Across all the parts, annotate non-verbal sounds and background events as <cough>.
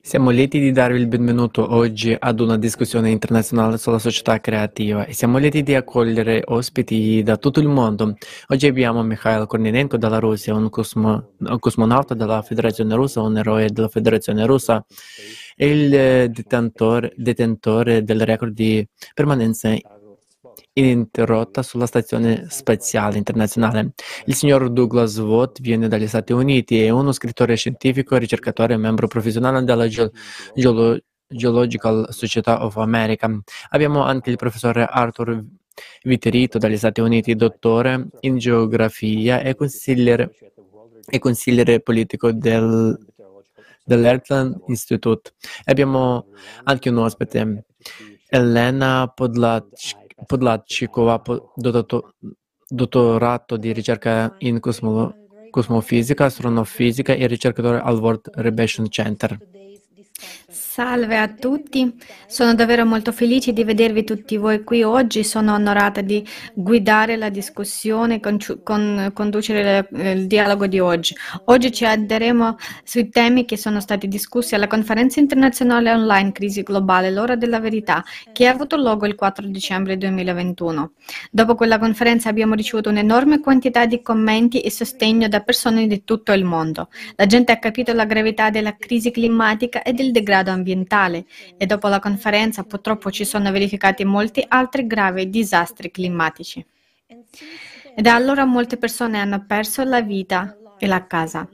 Siamo lieti di darvi il benvenuto oggi ad una discussione internazionale sulla società creativa e siamo lieti di accogliere ospiti da tutto il mondo. Oggi abbiamo Mikhail Kornienko dalla Russia, un, cosmo, un cosmonauta della Federazione Russa, un eroe della Federazione Russa e il detentore, detentore del record di permanenza ininterrotta sulla Stazione Spaziale Internazionale. Il signor Douglas Watt viene dagli Stati Uniti, è uno scrittore scientifico, ricercatore e membro professionale della Ge- Geolo- Geological Society of America. Abbiamo anche il professore Arthur Viterito dagli Stati Uniti, dottore in geografia e consigliere, e consigliere politico del, dell'Earthland Institute. Abbiamo anche un ospite, Elena Podlacki Podlacikova, dottorato di ricerca in cosmo, cosmofisica, astronofisica e ricercatore al World Rebation Center. Salve a tutti, sono davvero molto felice di vedervi tutti voi qui oggi, sono onorata di guidare la discussione, con, con, conducere il, il dialogo di oggi. Oggi ci adderemo sui temi che sono stati discussi alla conferenza internazionale online Crisi globale, l'ora della verità, che ha avuto luogo il 4 dicembre 2021. Dopo quella conferenza abbiamo ricevuto un'enorme quantità di commenti e sostegno da persone di tutto il mondo. La gente ha capito la gravità della crisi climatica e del degrado ambientale ambientale e dopo la conferenza purtroppo ci sono verificati molti altri gravi disastri climatici. E da allora molte persone hanno perso la vita e la casa.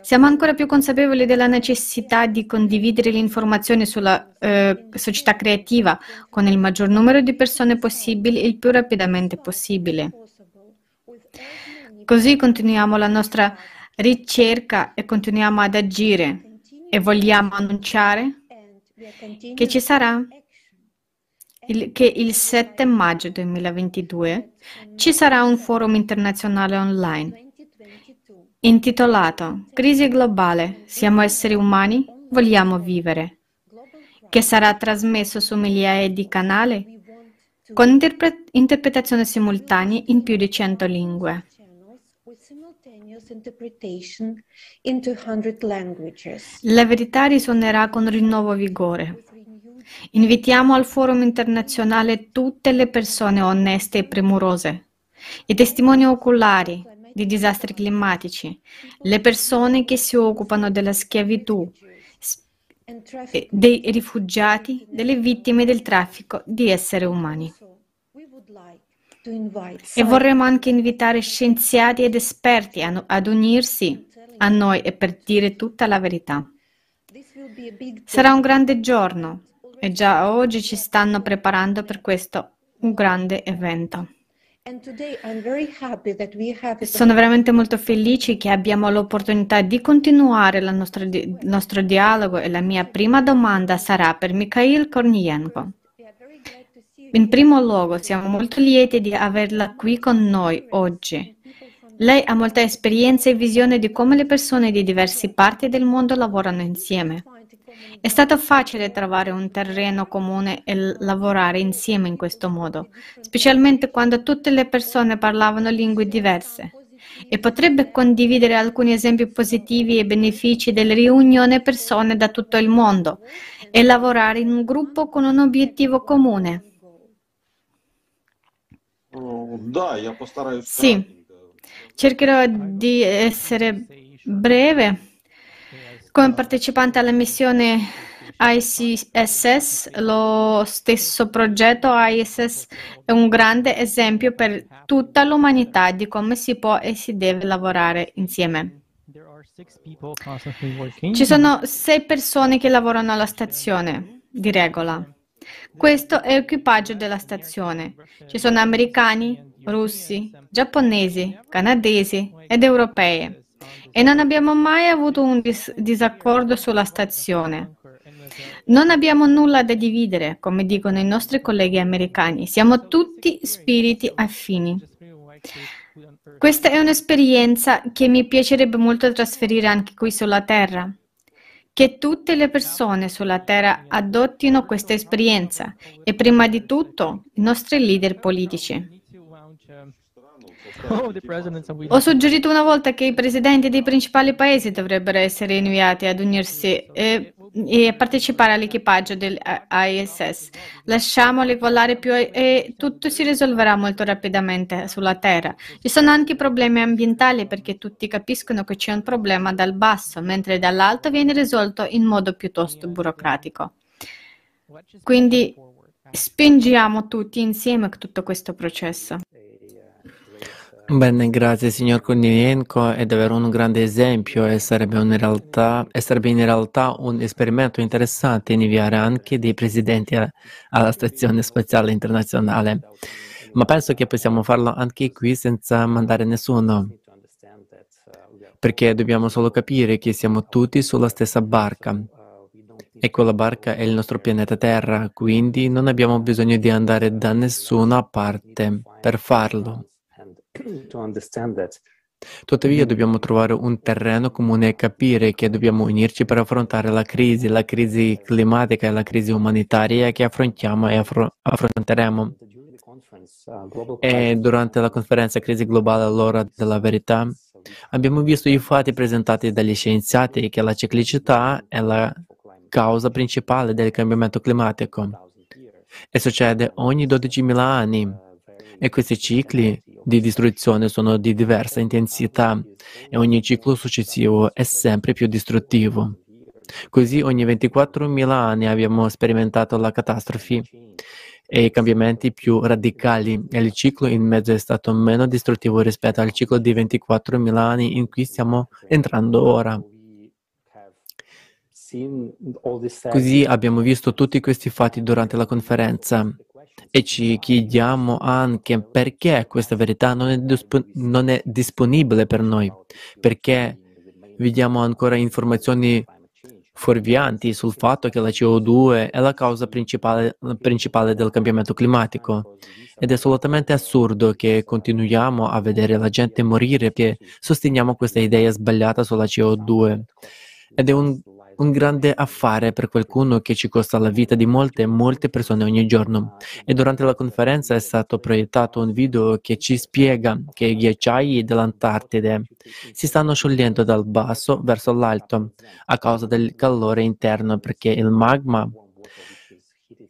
Siamo ancora più consapevoli della necessità di condividere le informazioni sulla eh, società creativa con il maggior numero di persone possibile il più rapidamente possibile. Così continuiamo la nostra ricerca e continuiamo ad agire e vogliamo annunciare che ci sarà il, che il 7 maggio 2022 ci sarà un forum internazionale online intitolato Crisi globale, siamo esseri umani, vogliamo vivere, che sarà trasmesso su migliaia di canali con interpre- interpretazione simultanea in più di 100 lingue. La verità risuonerà con rinnovo vigore. Invitiamo al forum internazionale tutte le persone oneste e premurose, i testimoni oculari di disastri climatici, le persone che si occupano della schiavitù, dei rifugiati, delle vittime del traffico di esseri umani. E vorremmo anche invitare scienziati ed esperti ad unirsi a noi e per dire tutta la verità. Sarà un grande giorno e già oggi ci stanno preparando per questo un grande evento. Sono veramente molto felice che abbiamo l'opportunità di continuare il nostro dialogo e la mia prima domanda sarà per Mikhail Kornienko. In primo luogo, siamo molto lieti di averla qui con noi oggi. Lei ha molta esperienza e visione di come le persone di diverse parti del mondo lavorano insieme. È stato facile trovare un terreno comune e lavorare insieme in questo modo, specialmente quando tutte le persone parlavano lingue diverse. E potrebbe condividere alcuni esempi positivi e benefici delle riunioni persone da tutto il mondo e lavorare in un gruppo con un obiettivo comune. Sì, cercherò di essere breve. Come partecipante alla missione ICSS, lo stesso progetto ISS è un grande esempio per tutta l'umanità di come si può e si deve lavorare insieme. Ci sono sei persone che lavorano alla stazione, di regola. Questo è l'equipaggio della stazione. Ci sono americani, russi, giapponesi, canadesi ed europei. E non abbiamo mai avuto un dis- disaccordo sulla stazione. Non abbiamo nulla da dividere, come dicono i nostri colleghi americani. Siamo tutti spiriti affini. Questa è un'esperienza che mi piacerebbe molto trasferire anche qui sulla Terra che tutte le persone sulla Terra adottino questa esperienza e prima di tutto i nostri leader politici. Ho suggerito una volta che i presidenti dei principali paesi dovrebbero essere inviati ad unirsi e, e partecipare all'equipaggio dell'ISS. Lasciamoli volare più e tutto si risolverà molto rapidamente sulla Terra. Ci sono anche problemi ambientali perché tutti capiscono che c'è un problema dal basso, mentre dall'alto viene risolto in modo piuttosto burocratico. Quindi spingiamo tutti insieme tutto questo processo. Bene, grazie signor Konienko, è davvero un grande esempio e sarebbe, in realtà, e sarebbe in realtà un esperimento interessante inviare anche dei presidenti alla Stazione Spaziale Internazionale, ma penso che possiamo farlo anche qui senza mandare nessuno, perché dobbiamo solo capire che siamo tutti sulla stessa barca. E quella barca è il nostro pianeta Terra, quindi non abbiamo bisogno di andare da nessuna parte per farlo. <clears throat> Tuttavia dobbiamo trovare un terreno comune e capire che dobbiamo unirci per affrontare la crisi, la crisi climatica e la crisi umanitaria che affrontiamo e affro- affronteremo. E durante la conferenza Crisi globale all'ora della verità abbiamo visto i fatti presentati dagli scienziati che la ciclicità è la causa principale del cambiamento climatico. E succede ogni 12.000 anni. E questi cicli di distruzione sono di diversa intensità e ogni ciclo successivo è sempre più distruttivo. Così ogni 24.000 anni abbiamo sperimentato la catastrofe e i cambiamenti più radicali e il ciclo in mezzo è stato meno distruttivo rispetto al ciclo di 24.000 anni in cui stiamo entrando ora. Così abbiamo visto tutti questi fatti durante la conferenza e ci chiediamo anche perché questa verità non è, disp- non è disponibile per noi, perché vediamo ancora informazioni fuorvianti sul fatto che la CO2 è la causa principale, principale, del cambiamento climatico. Ed è assolutamente assurdo che continuiamo a vedere la gente morire perché sosteniamo questa idea sbagliata sulla CO2 ed è un un grande affare per qualcuno che ci costa la vita di molte, molte persone ogni giorno. E durante la conferenza è stato proiettato un video che ci spiega che i ghiacciai dell'Antartide si stanno sciogliendo dal basso verso l'alto a causa del calore interno perché il magma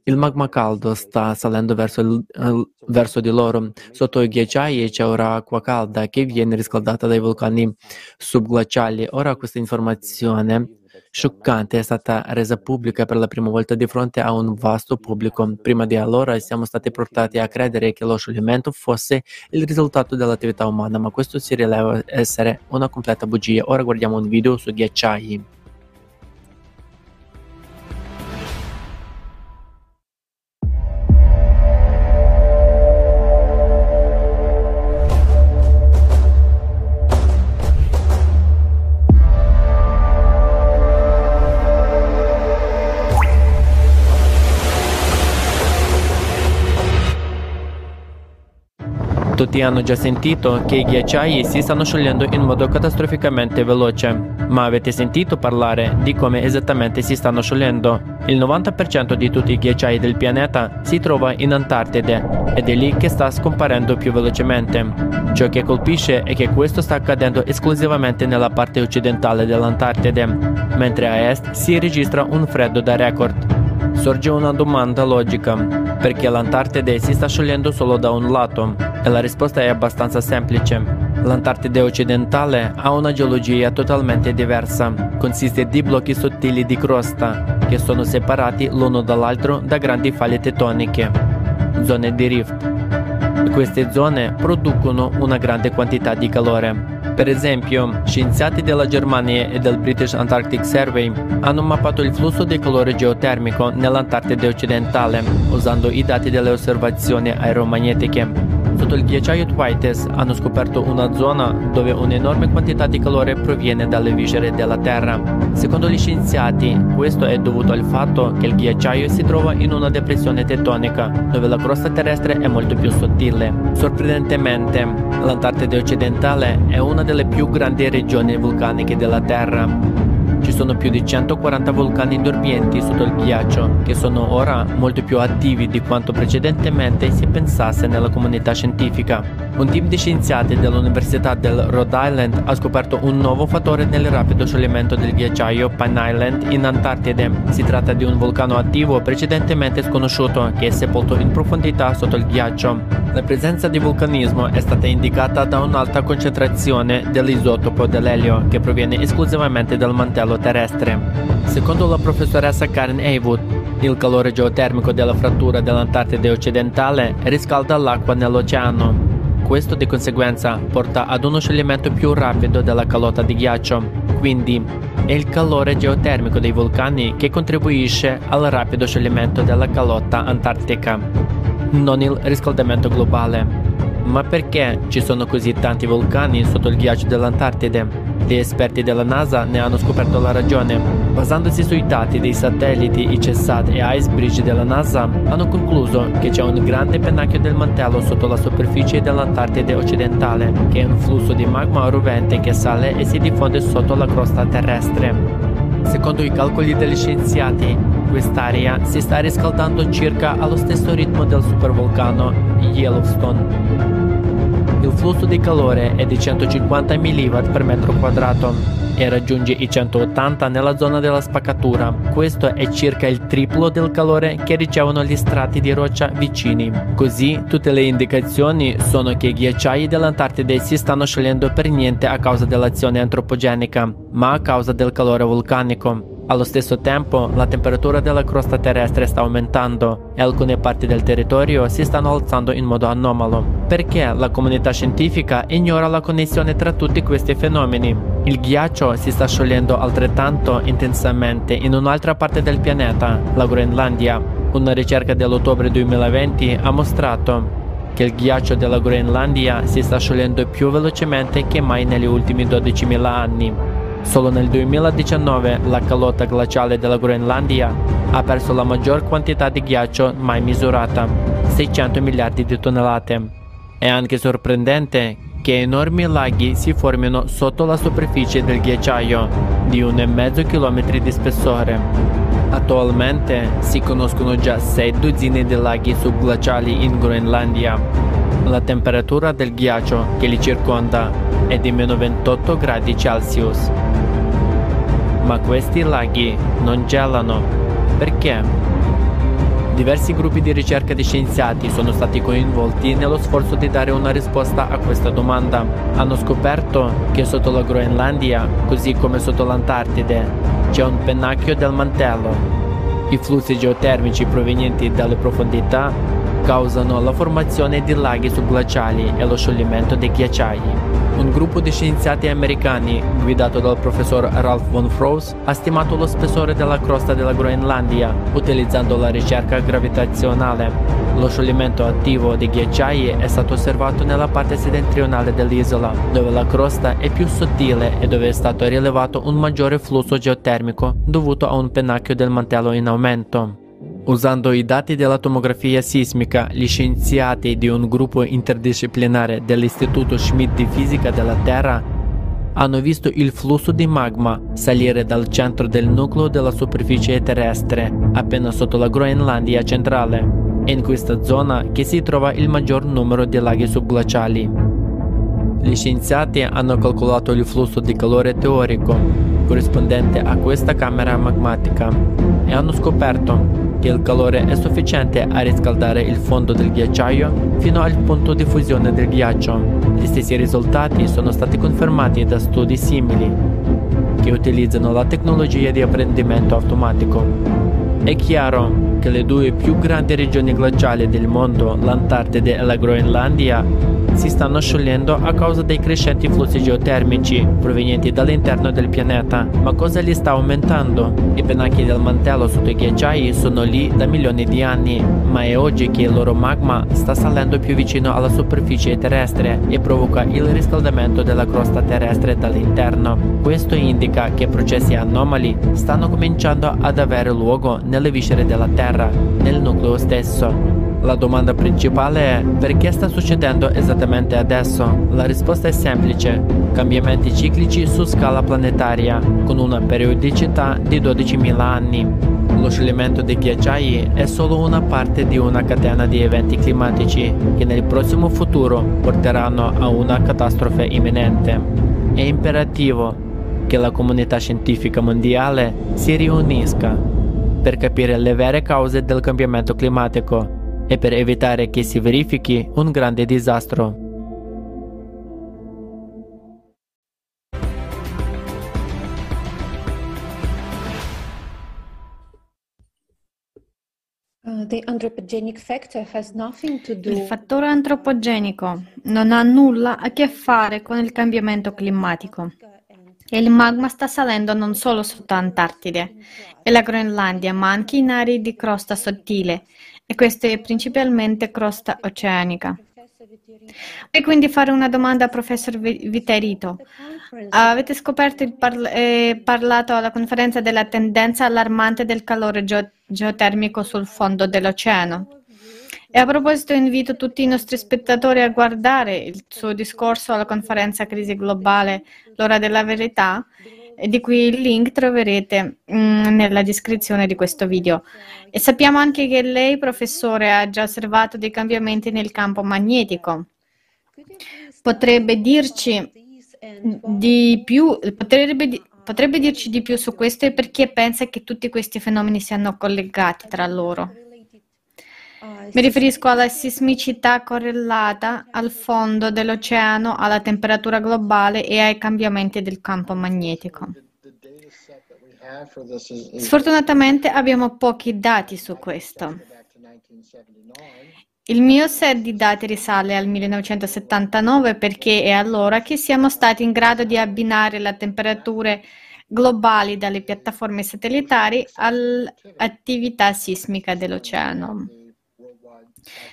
il magma caldo sta salendo verso, il, verso, di loro. Sotto i ghiacciai c'è ora acqua calda che viene riscaldata dai vulcani subglaciali. Ora questa informazione scioccante è stata resa pubblica per la prima volta di fronte a un vasto pubblico. Prima di allora siamo stati portati a credere che lo scioglimento fosse il risultato dell'attività umana, ma questo si rivela essere una completa bugia. Ora guardiamo un video su ghiacciai. Tutti hanno già sentito che i ghiacciai si stanno sciogliendo in modo catastroficamente veloce, ma avete sentito parlare di come esattamente si stanno sciogliendo? Il 90% di tutti i ghiacciai del pianeta si trova in Antartide ed è lì che sta scomparendo più velocemente. Ciò che colpisce è che questo sta accadendo esclusivamente nella parte occidentale dell'Antartide, mentre a est si registra un freddo da record. Sorge una domanda logica, perché l'Antartide si sta sciogliendo solo da un lato? E la risposta è abbastanza semplice. L'Antartide occidentale ha una geologia totalmente diversa. Consiste di blocchi sottili di crosta, che sono separati l'uno dall'altro da grandi falle tettoniche, zone di rift. Queste zone producono una grande quantità di calore. Per esempio, scienziati della Germania e del British Antarctic Survey hanno mappato il flusso di calore geotermico nell'Antartide occidentale usando i dati delle osservazioni aeromagnetiche. Sotto il ghiacciaio Twites hanno scoperto una zona dove un'enorme quantità di calore proviene dalle viscere della Terra. Secondo gli scienziati, questo è dovuto al fatto che il ghiacciaio si trova in una depressione tettonica, dove la crosta terrestre è molto più sottile. Sorprendentemente, l'Antartide occidentale è una delle più grandi regioni vulcaniche della Terra. Sono più di 140 vulcani dormienti sotto il ghiaccio, che sono ora molto più attivi di quanto precedentemente si pensasse nella comunità scientifica. Un team di scienziati dell'Università del Rhode Island ha scoperto un nuovo fattore nel rapido scioglimento del ghiacciaio Pine Island in Antartide. Si tratta di un vulcano attivo precedentemente sconosciuto che è sepolto in profondità sotto il ghiaccio. La presenza di vulcanismo è stata indicata da un'alta concentrazione dell'isotopo dell'elio che proviene esclusivamente dal mantello terrestre. Secondo la professoressa Karen Haywood, il calore geotermico della frattura dell'Antartide occidentale riscalda l'acqua nell'oceano questo di conseguenza porta ad uno scioglimento più rapido della calotta di ghiaccio, quindi è il calore geotermico dei vulcani che contribuisce al rapido scioglimento della calotta antartica, non il riscaldamento globale. Ma perché ci sono così tanti vulcani sotto il ghiaccio dell'Antartide? Gli esperti della NASA ne hanno scoperto la ragione. Basandosi sui dati dei satelliti ICESAT e IceBridge della NASA, hanno concluso che c'è un grande pennacchio del mantello sotto la superficie dell'Antartide occidentale, che è un flusso di magma rovente che sale e si diffonde sotto la crosta terrestre. Secondo i calcoli degli scienziati, quest'area si sta riscaldando circa allo stesso ritmo del supervulcano Yellowstone. Il flusso di calore è di 150 mW per metro quadrato e raggiunge i 180 nella zona della spaccatura. Questo è circa il triplo del calore che ricevono gli strati di roccia vicini. Così tutte le indicazioni sono che i ghiacciai dell'Antartide si stanno sciogliendo per niente a causa dell'azione antropogenica, ma a causa del calore vulcanico. Allo stesso tempo, la temperatura della crosta terrestre sta aumentando e alcune parti del territorio si stanno alzando in modo anomalo, perché la comunità scientifica ignora la connessione tra tutti questi fenomeni. Il ghiaccio si sta sciogliendo altrettanto intensamente in un'altra parte del pianeta, la Groenlandia. Una ricerca dell'ottobre 2020 ha mostrato che il ghiaccio della Groenlandia si sta sciogliendo più velocemente che mai negli ultimi 12.000 anni. Solo nel 2019 la calotta glaciale della Groenlandia ha perso la maggior quantità di ghiaccio mai misurata, 600 miliardi di tonnellate. È anche sorprendente che enormi laghi si formino sotto la superficie del ghiacciaio, di 1,5 km di spessore. Attualmente si conoscono già 6 dozzine di laghi subglaciali in Groenlandia. La temperatura del ghiaccio che li circonda è di meno 28 gradi Celsius ma questi laghi non gelano. Perché? Diversi gruppi di ricerca di scienziati sono stati coinvolti nello sforzo di dare una risposta a questa domanda. Hanno scoperto che sotto la Groenlandia, così come sotto l'Antartide, c'è un pennacchio del mantello. I flussi geotermici provenienti dalle profondità causano la formazione di laghi subglaciali e lo scioglimento dei ghiacciai. Un gruppo di scienziati americani, guidato dal professor Ralph von Froese, ha stimato lo spessore della crosta della Groenlandia utilizzando la ricerca gravitazionale. Lo scioglimento attivo dei ghiacciai è stato osservato nella parte settentrionale dell'isola, dove la crosta è più sottile e dove è stato rilevato un maggiore flusso geotermico dovuto a un pennacchio del mantello in aumento. Usando i dati della tomografia sismica, gli scienziati di un gruppo interdisciplinare dell'Istituto Schmidt di Fisica della Terra hanno visto il flusso di magma salire dal centro del nucleo della superficie terrestre, appena sotto la Groenlandia centrale. In questa zona che si trova il maggior numero di laghi subglaciali. Gli scienziati hanno calcolato il flusso di calore teorico corrispondente a questa camera magmatica e hanno scoperto il calore è sufficiente a riscaldare il fondo del ghiacciaio fino al punto di fusione del ghiaccio. Gli stessi risultati sono stati confermati da studi simili che utilizzano la tecnologia di apprendimento automatico. È chiaro che le due più grandi regioni glaciali del mondo, l'Antartide e la Groenlandia, si stanno sciogliendo a causa dei crescenti flussi geotermici provenienti dall'interno del pianeta. Ma cosa li sta aumentando? I pennacchi del mantello sotto i ghiacciai sono lì da milioni di anni, ma è oggi che il loro magma sta salendo più vicino alla superficie terrestre e provoca il riscaldamento della crosta terrestre dall'interno. Questo indica che processi anomali stanno cominciando ad avere luogo nelle viscere della Terra, nel nucleo stesso. La domanda principale è perché sta succedendo esattamente adesso? La risposta è semplice, cambiamenti ciclici su scala planetaria, con una periodicità di 12.000 anni. Lo scioglimento dei ghiacciai è solo una parte di una catena di eventi climatici che nel prossimo futuro porteranno a una catastrofe imminente. È imperativo che la comunità scientifica mondiale si riunisca per capire le vere cause del cambiamento climatico e per evitare che si verifichi un grande disastro. Uh, il fattore antropogenico non ha nulla a che fare con il cambiamento climatico. Il magma sta salendo non solo sotto Antartide e la Groenlandia, ma anche in aree di crosta sottile e questa è principalmente crosta oceanica. Vorrei quindi fare una domanda al professor Viterito. Avete scoperto e parla- eh, parlato alla conferenza della tendenza allarmante del calore geo- geotermico sul fondo dell'oceano. E a proposito invito tutti i nostri spettatori a guardare il suo discorso alla conferenza Crisi Globale, l'ora della verità, di cui il link troverete mm, nella descrizione di questo video. E sappiamo anche che lei, professore, ha già osservato dei cambiamenti nel campo magnetico. Potrebbe dirci di più, potrebbe, potrebbe dirci di più su questo e perché pensa che tutti questi fenomeni siano collegati tra loro. Mi riferisco alla sismicità correlata al fondo dell'oceano, alla temperatura globale e ai cambiamenti del campo magnetico. Sfortunatamente abbiamo pochi dati su questo. Il mio set di dati risale al 1979 perché è allora che siamo stati in grado di abbinare le temperature globali dalle piattaforme satellitari all'attività sismica dell'oceano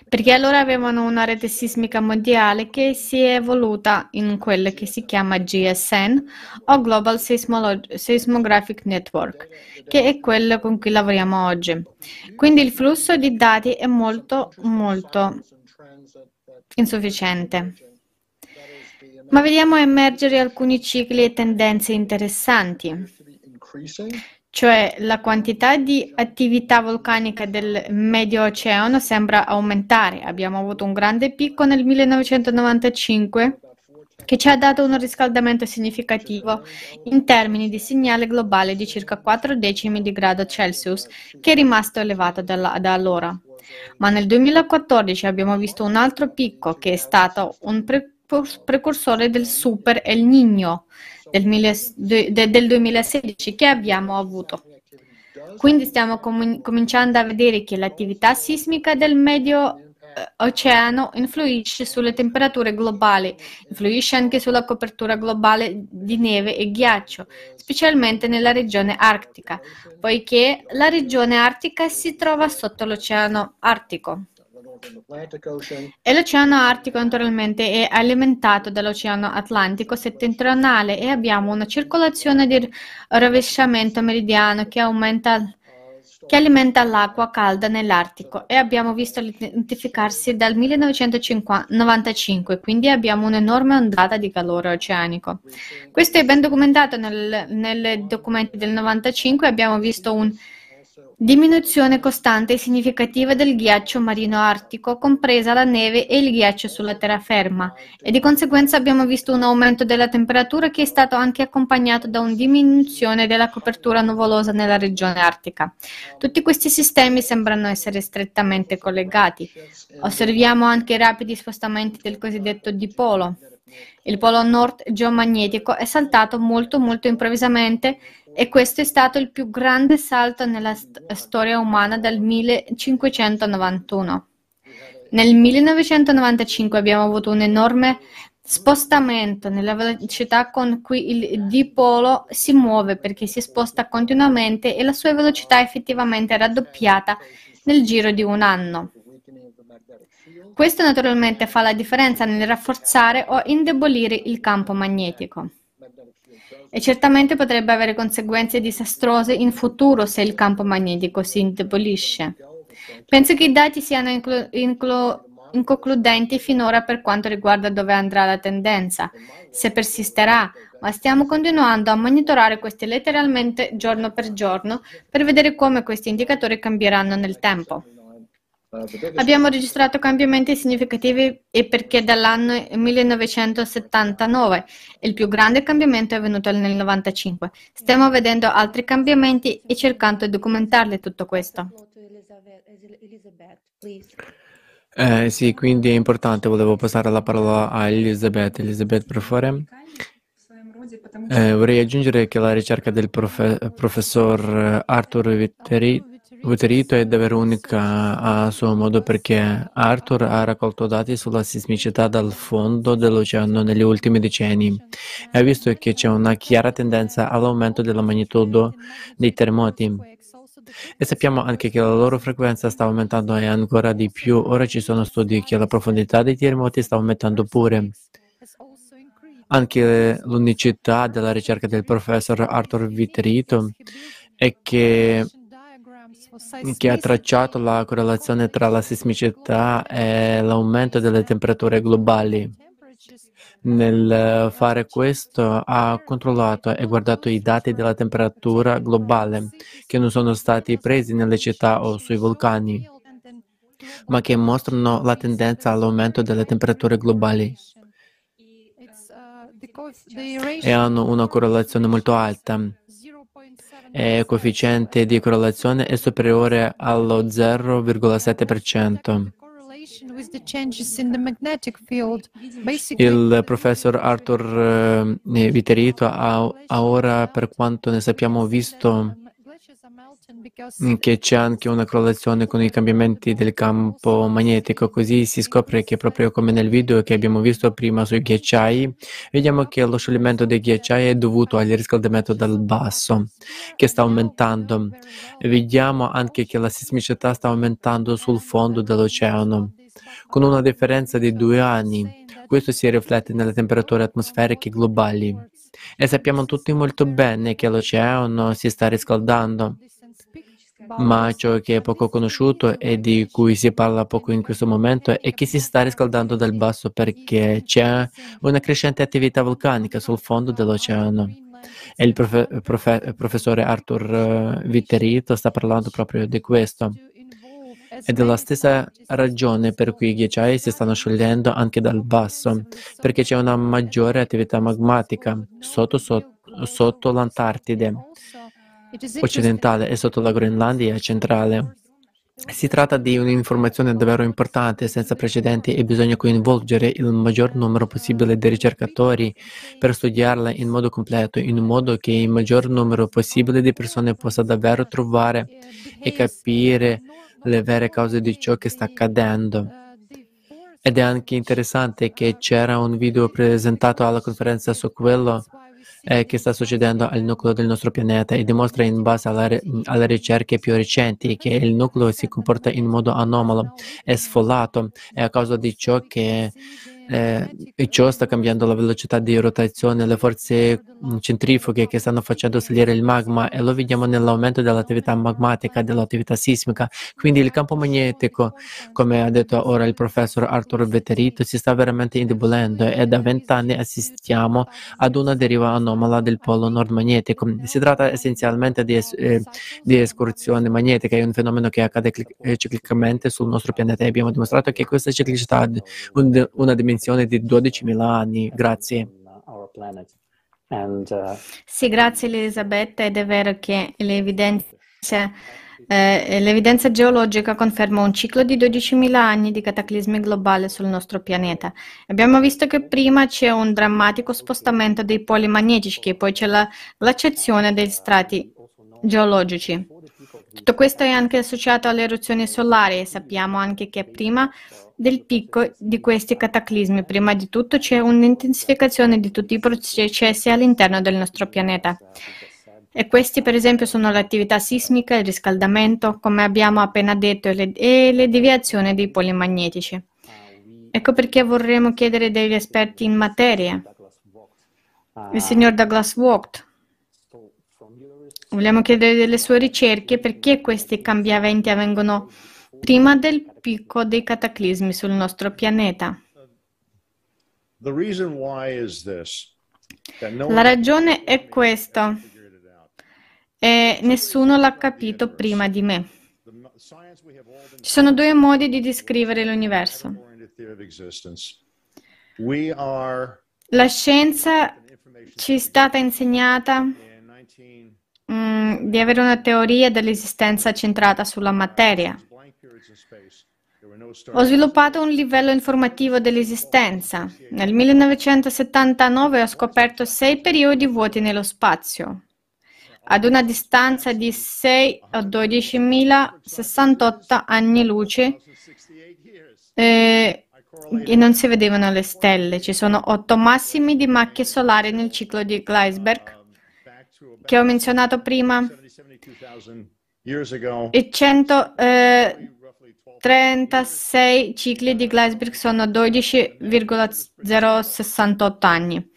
perché allora avevano una rete sismica mondiale che si è evoluta in quella che si chiama GSN o Global Seismolog- Seismographic Network, che è quello con cui lavoriamo oggi. Quindi il flusso di dati è molto, molto insufficiente. Ma vediamo emergere alcuni cicli e tendenze interessanti cioè la quantità di attività vulcanica del Medio Oceano sembra aumentare. Abbiamo avuto un grande picco nel 1995 che ci ha dato un riscaldamento significativo in termini di segnale globale di circa 4 decimi di grado Celsius, che è rimasto elevato da, da allora. Ma nel 2014 abbiamo visto un altro picco che è stato un pre- precursore del Super El Niño, del, del 2016 che abbiamo avuto. Quindi stiamo com- cominciando a vedere che l'attività sismica del medio eh, oceano influisce sulle temperature globali, influisce anche sulla copertura globale di neve e ghiaccio, specialmente nella regione artica, poiché la regione artica si trova sotto l'oceano artico. E l'Oceano Artico naturalmente è alimentato dall'Oceano Atlantico settentrionale e abbiamo una circolazione di rovesciamento meridiano che aumenta che alimenta l'acqua calda nell'Artico e abbiamo visto identificarsi dal 1995, quindi abbiamo un'enorme ondata di calore oceanico. Questo è ben documentato nel, nei documenti del 95, abbiamo visto un Diminuzione costante e significativa del ghiaccio marino artico, compresa la neve e il ghiaccio sulla terraferma, e di conseguenza abbiamo visto un aumento della temperatura che è stato anche accompagnato da una diminuzione della copertura nuvolosa nella regione artica. Tutti questi sistemi sembrano essere strettamente collegati. Osserviamo anche i rapidi spostamenti del cosiddetto dipolo. Il polo nord geomagnetico è saltato molto molto improvvisamente e questo è stato il più grande salto nella st- storia umana dal 1591. Nel 1995 abbiamo avuto un enorme spostamento nella velocità con cui il dipolo si muove perché si sposta continuamente e la sua velocità è effettivamente raddoppiata nel giro di un anno. Questo naturalmente fa la differenza nel rafforzare o indebolire il campo magnetico e certamente potrebbe avere conseguenze disastrose in futuro se il campo magnetico si indebolisce. Penso che i dati siano inclu- inclu- inconcludenti finora per quanto riguarda dove andrà la tendenza, se persisterà, ma stiamo continuando a monitorare questi letteralmente giorno per giorno per vedere come questi indicatori cambieranno nel tempo. Abbiamo registrato cambiamenti significativi e perché dall'anno 1979 il più grande cambiamento è avvenuto nel 1995. Stiamo vedendo altri cambiamenti e cercando di documentarli tutto questo. Eh, sì, quindi è importante, volevo passare la parola a Elisabeth. Elisabeth, per favore. Eh, vorrei aggiungere che la ricerca del profe- professor Arthur Viterito è davvero unica a suo modo perché Arthur ha raccolto dati sulla sismicità dal fondo dell'oceano negli ultimi decenni e ha visto che c'è una chiara tendenza all'aumento della magnitudo dei terremoti. E sappiamo anche che la loro frequenza sta aumentando e ancora di più. Ora ci sono studi che la profondità dei terremoti sta aumentando pure. Anche l'unicità della ricerca del professor Arthur Viterito è che, che ha tracciato la correlazione tra la sismicità e l'aumento delle temperature globali. Nel fare questo ha controllato e guardato i dati della temperatura globale che non sono stati presi nelle città o sui vulcani, ma che mostrano la tendenza all'aumento delle temperature globali e hanno una correlazione molto alta. E coefficiente di correlazione è superiore allo 0,7%. Il professor Arthur eh, Viterito ha, ha ora, per quanto ne sappiamo, visto che c'è anche una correlazione con i cambiamenti del campo magnetico, così si scopre che proprio come nel video che abbiamo visto prima sui ghiacciai, vediamo che lo scioglimento dei ghiacciai è dovuto al riscaldamento dal basso, che sta aumentando. Vediamo anche che la sismicità sta aumentando sul fondo dell'oceano con una differenza di due anni. Questo si riflette nelle temperature atmosferiche globali. E sappiamo tutti molto bene che l'oceano si sta riscaldando. Ma ciò che è poco conosciuto e di cui si parla poco in questo momento è che si sta riscaldando dal basso perché c'è una crescente attività vulcanica sul fondo dell'oceano. E il profe- profe- professore Arthur eh, Vitterito sta parlando proprio di questo. Ed è la stessa ragione per cui i ghiacciai si stanno sciogliendo anche dal basso, perché c'è una maggiore attività magmatica sotto, sotto, sotto l'Antartide occidentale e sotto la Groenlandia centrale. Si tratta di un'informazione davvero importante, senza precedenti e bisogna coinvolgere il maggior numero possibile di ricercatori per studiarla in modo completo, in modo che il maggior numero possibile di persone possa davvero trovare e capire le vere cause di ciò che sta accadendo. Ed è anche interessante che c'era un video presentato alla conferenza su quello eh, che sta succedendo al nucleo del nostro pianeta e dimostra in base alle, alle, ricerche più recenti che il nucleo si comporta in modo anomalo e sfollato e a causa di ciò che eh, e ciò sta cambiando la velocità di rotazione, le forze mm, centrifughe che stanno facendo salire il magma e lo vediamo nell'aumento dell'attività magmatica, dell'attività sismica. Quindi il campo magnetico, come ha detto ora il professor Arthur Veterito, si sta veramente indebolendo e da vent'anni assistiamo ad una deriva anomala del polo nord magnetico. Si tratta essenzialmente di, eh, di escursione magnetica, è un fenomeno che accade eh, ciclicamente sul nostro pianeta e abbiamo dimostrato che questa ciclicità ha un, una dimensione dimensione di 12.000 anni. Grazie. Sì, grazie Elisabetta ed è vero che l'evidenza, eh, l'evidenza geologica conferma un ciclo di 12.000 anni di cataclismi globali sul nostro pianeta. Abbiamo visto che prima c'è un drammatico spostamento dei poli magnetici e poi c'è la glaciazione dei strati geologici. Tutto questo è anche associato alle eruzioni solari e sappiamo anche che prima del picco di questi cataclismi, prima di tutto c'è un'intensificazione di tutti i processi all'interno del nostro pianeta. E questi, per esempio, sono l'attività sismica, il riscaldamento, come abbiamo appena detto, e le, e le deviazioni dei poli magnetici. Ecco perché vorremmo chiedere degli esperti in materia. Il signor Douglas Vogt. Vogliamo chiedere delle sue ricerche perché questi cambiamenti avvengono prima del picco dei cataclismi sul nostro pianeta. La ragione è questa e nessuno l'ha capito prima di me. Ci sono due modi di descrivere l'universo. La scienza ci è stata insegnata mm, di avere una teoria dell'esistenza centrata sulla materia. Ho sviluppato un livello informativo dell'esistenza. Nel 1979 ho scoperto sei periodi vuoti nello spazio, ad una distanza di 6 a 12.068 anni luce eh, e non si vedevano le stelle. Ci sono otto massimi di macchie solari nel ciclo di Gleisberg che ho menzionato prima. E 136 eh, cicli di Gleisberg sono 12,068 anni.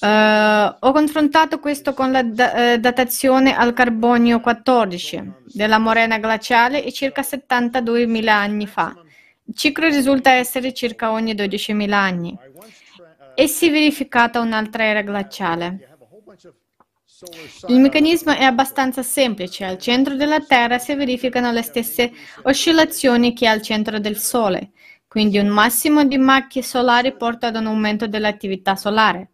Uh, ho confrontato questo con la da- uh, datazione al carbonio 14 della morena glaciale e circa 72.000 anni fa. Il ciclo risulta essere circa ogni 12.000 anni e si è verificata un'altra era glaciale. Il meccanismo è abbastanza semplice. Al centro della Terra si verificano le stesse oscillazioni che al centro del Sole, quindi un massimo di macchie solari porta ad un aumento dell'attività solare.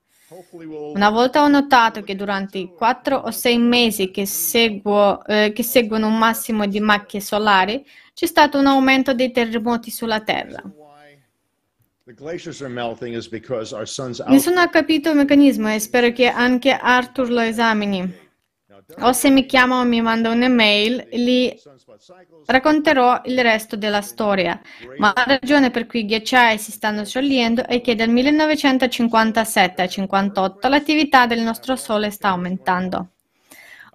Una volta ho notato che durante i quattro o sei mesi che, seguo, eh, che seguono un massimo di macchie solari, c'è stato un aumento dei terremoti sulla Terra. Nessuno ha capito il meccanismo e spero che anche Arthur lo esamini. O se mi chiama o mi manda un'email, gli racconterò il resto della storia. Ma la ragione per cui i ghiacciai si stanno sciogliendo è che dal 1957 al 1958 l'attività del nostro Sole sta aumentando.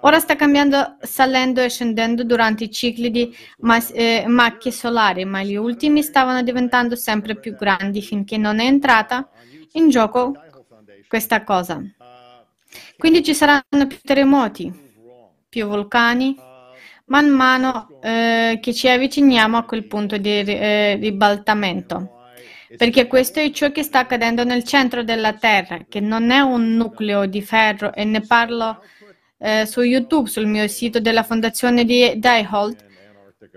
Ora sta cambiando salendo e scendendo durante i cicli di mas- eh, macchie solari, ma gli ultimi stavano diventando sempre più grandi finché non è entrata in gioco questa cosa. Quindi ci saranno più terremoti, più vulcani, man mano eh, che ci avviciniamo a quel punto di eh, ribaltamento. Perché questo è ciò che sta accadendo nel centro della Terra, che non è un nucleo di ferro e ne parlo eh, su YouTube, sul mio sito della fondazione di Diehold,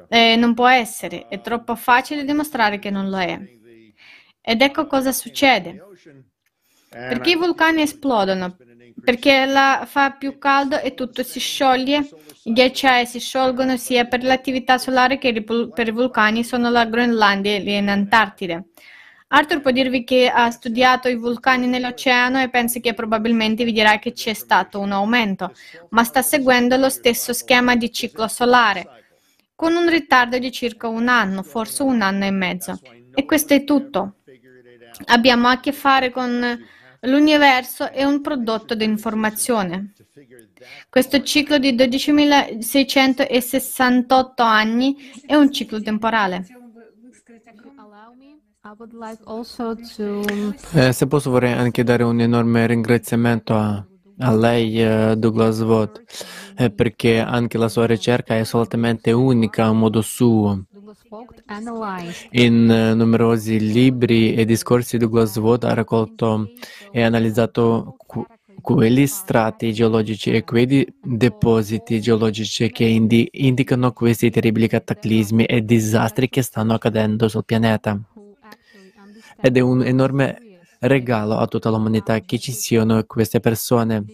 eh, non può essere, è troppo facile dimostrare che non lo è. Ed ecco cosa succede. Perché i vulcani esplodono? Perché fa più caldo e tutto si scioglie, i ghiacciai si sciolgono sia per l'attività solare che per i vulcani sono la Groenlandia e l'Antartide. Arthur può dirvi che ha studiato i vulcani nell'oceano e pensa che probabilmente vi dirà che c'è stato un aumento, ma sta seguendo lo stesso schema di ciclo solare, con un ritardo di circa un anno, forse un anno e mezzo. E questo è tutto. Abbiamo a che fare con l'universo e un prodotto di informazione. Questo ciclo di 12.668 anni è un ciclo temporale. Eh, se posso vorrei anche dare un enorme ringraziamento a, a lei, eh, Douglas Watt, eh, perché anche la sua ricerca è assolutamente unica a modo suo. In numerosi libri e discorsi Douglas Watt ha raccolto e analizzato cu- quelli strati geologici e quei depositi geologici che indi- indicano questi terribili cataclismi e disastri che stanno accadendo sul pianeta ed è un enorme regalo a tutta l'umanità che ci siano queste persone,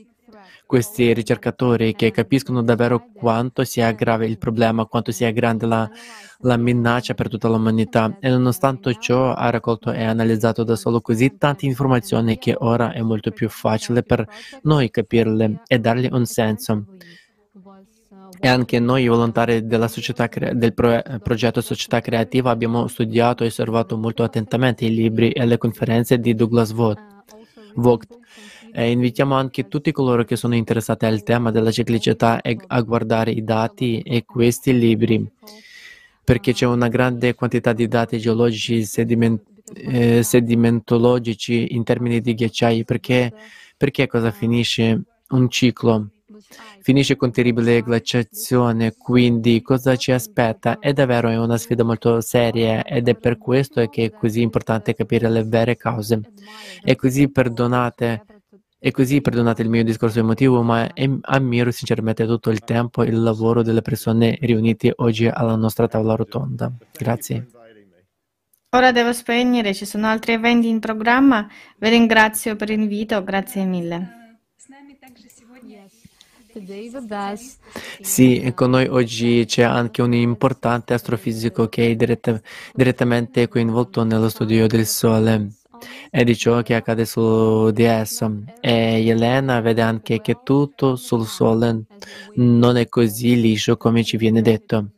questi ricercatori che capiscono davvero quanto sia grave il problema, quanto sia grande la, la minaccia per tutta l'umanità e nonostante ciò ha raccolto e analizzato da solo così tante informazioni che ora è molto più facile per noi capirle e dargli un senso. E anche noi volontari società, del pro, progetto Società Creativa abbiamo studiato e osservato molto attentamente i libri e le conferenze di Douglas Vogt. E invitiamo anche tutti coloro che sono interessati al tema della ciclicità a guardare i dati e questi libri, perché c'è una grande quantità di dati geologici, sediment, eh, sedimentologici in termini di ghiacciai, perché, perché cosa finisce un ciclo finisce con terribile glaciazione, quindi cosa ci aspetta? È davvero una sfida molto seria ed è per questo che è così importante capire le vere cause. E così perdonate e così perdonate il mio discorso emotivo, ma ammiro sinceramente tutto il tempo e il lavoro delle persone riunite oggi alla nostra tavola rotonda. Grazie. Ora devo spegnere, ci sono altri eventi in programma. Vi ringrazio per l'invito, grazie mille. Sì, con noi oggi c'è anche un importante astrofisico che è diretta, direttamente coinvolto nello studio del Sole e di ciò che accade su di esso. E Elena vede anche che tutto sul Sole non è così liscio come ci viene detto.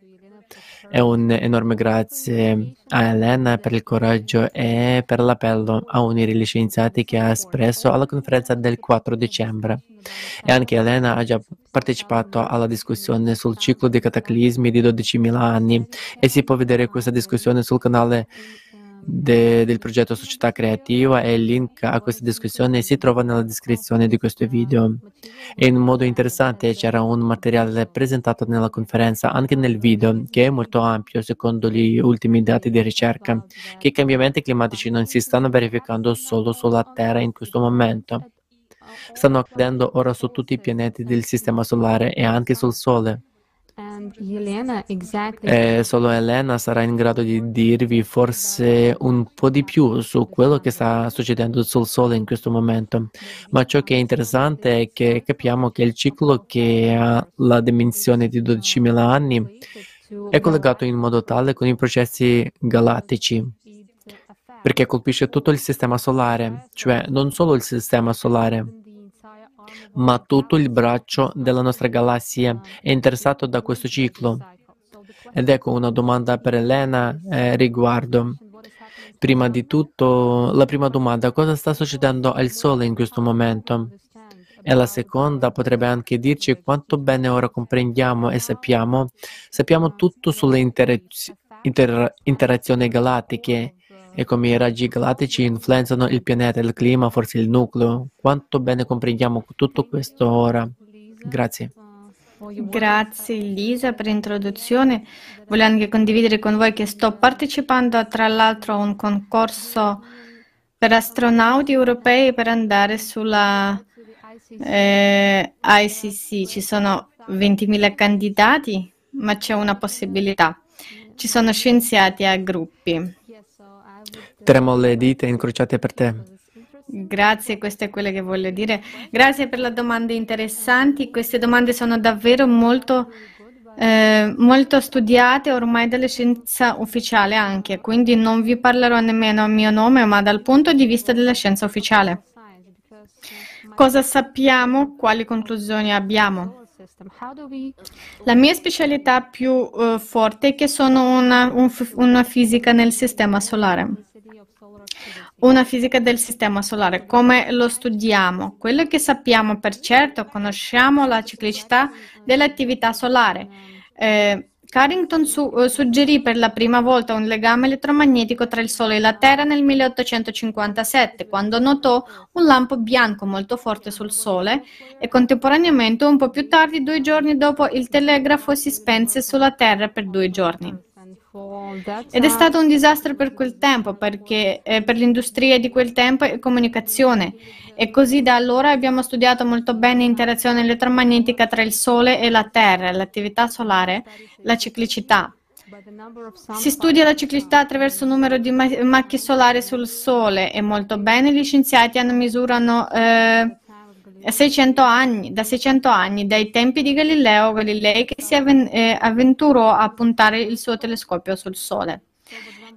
E un enorme grazie a Elena per il coraggio e per l'appello a unire gli scienziati che ha espresso alla conferenza del 4 dicembre. E anche Elena ha già partecipato alla discussione sul ciclo dei cataclismi di 12.000 anni e si può vedere questa discussione sul canale de, del progetto Società Creativa e il link a questa discussione si trova nella descrizione di questo video. E in modo interessante c'era un materiale presentato nella conferenza anche nel video che è molto ampio secondo gli ultimi dati di ricerca che i cambiamenti climatici non si stanno verificando solo sulla Terra in questo momento. Stanno accadendo ora su tutti i pianeti del Sistema Solare e anche sul Sole. E solo Elena sarà in grado di dirvi forse un po' di più su quello che sta succedendo sul Sole in questo momento. Ma ciò che è interessante è che capiamo che il ciclo che ha la dimensione di 12.000 anni è collegato in modo tale con i processi galattici, perché colpisce tutto il sistema solare, cioè non solo il sistema solare, ma tutto il braccio della nostra galassia è interessato da questo ciclo. Ed ecco una domanda per Elena eh, riguardo. Prima di tutto, la prima domanda, cosa sta succedendo al Sole in questo momento? E la seconda potrebbe anche dirci quanto bene ora comprendiamo e sappiamo, sappiamo tutto sulle interaz- inter- interazioni galattiche e come i raggi galattici influenzano il pianeta, il clima, forse il nucleo. Quanto bene comprendiamo tutto questo ora. Grazie. Grazie Lisa per l'introduzione. Voglio anche condividere con voi che sto partecipando tra l'altro a un concorso per astronauti europei per andare sulla eh, ICC. Ci sono 20.000 candidati, ma c'è una possibilità. Ci sono scienziati a gruppi. Tremo le dita incrociate per te. Grazie, questo è quello che voglio dire. Grazie per le domande interessanti. Queste domande sono davvero molto, eh, molto studiate ormai dalla scienza ufficiale anche, quindi non vi parlerò nemmeno a mio nome, ma dal punto di vista della scienza ufficiale. Cosa sappiamo? Quali conclusioni abbiamo? La mia specialità più uh, forte è che sono una, un, una fisica nel sistema solare. Una fisica del sistema solare, come lo studiamo? Quello che sappiamo per certo, conosciamo la ciclicità dell'attività solare. Eh, Carrington su, eh, suggerì per la prima volta un legame elettromagnetico tra il Sole e la Terra nel 1857, quando notò un lampo bianco molto forte sul Sole e contemporaneamente, un po' più tardi, due giorni dopo, il telegrafo si spense sulla Terra per due giorni. Ed è stato un disastro per quel tempo, perché eh, per l'industria di quel tempo e comunicazione. E così da allora abbiamo studiato molto bene l'interazione elettromagnetica tra il Sole e la Terra, l'attività solare, la ciclicità. Si studia la ciclicità attraverso il numero di macchie solari sul Sole e molto bene gli scienziati hanno misurano eh, 600 anni, da 600 anni, dai tempi di Galileo Galilei che si eh, avventurò a puntare il suo telescopio sul Sole.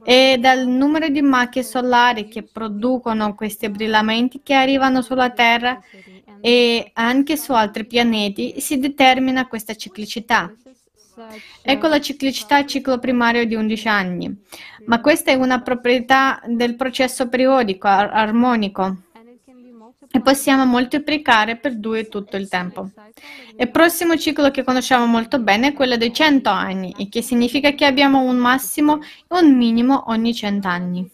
E dal numero di macchie solari che producono questi brillamenti che arrivano sulla Terra e anche su altri pianeti si determina questa ciclicità. Ecco la ciclicità ciclo primario di 11 anni, ma questa è una proprietà del processo periodico armonico e possiamo moltiplicare per due tutto il tempo. Il prossimo ciclo che conosciamo molto bene è quello dei 100 anni, il che significa che abbiamo un massimo e un minimo ogni 100 anni.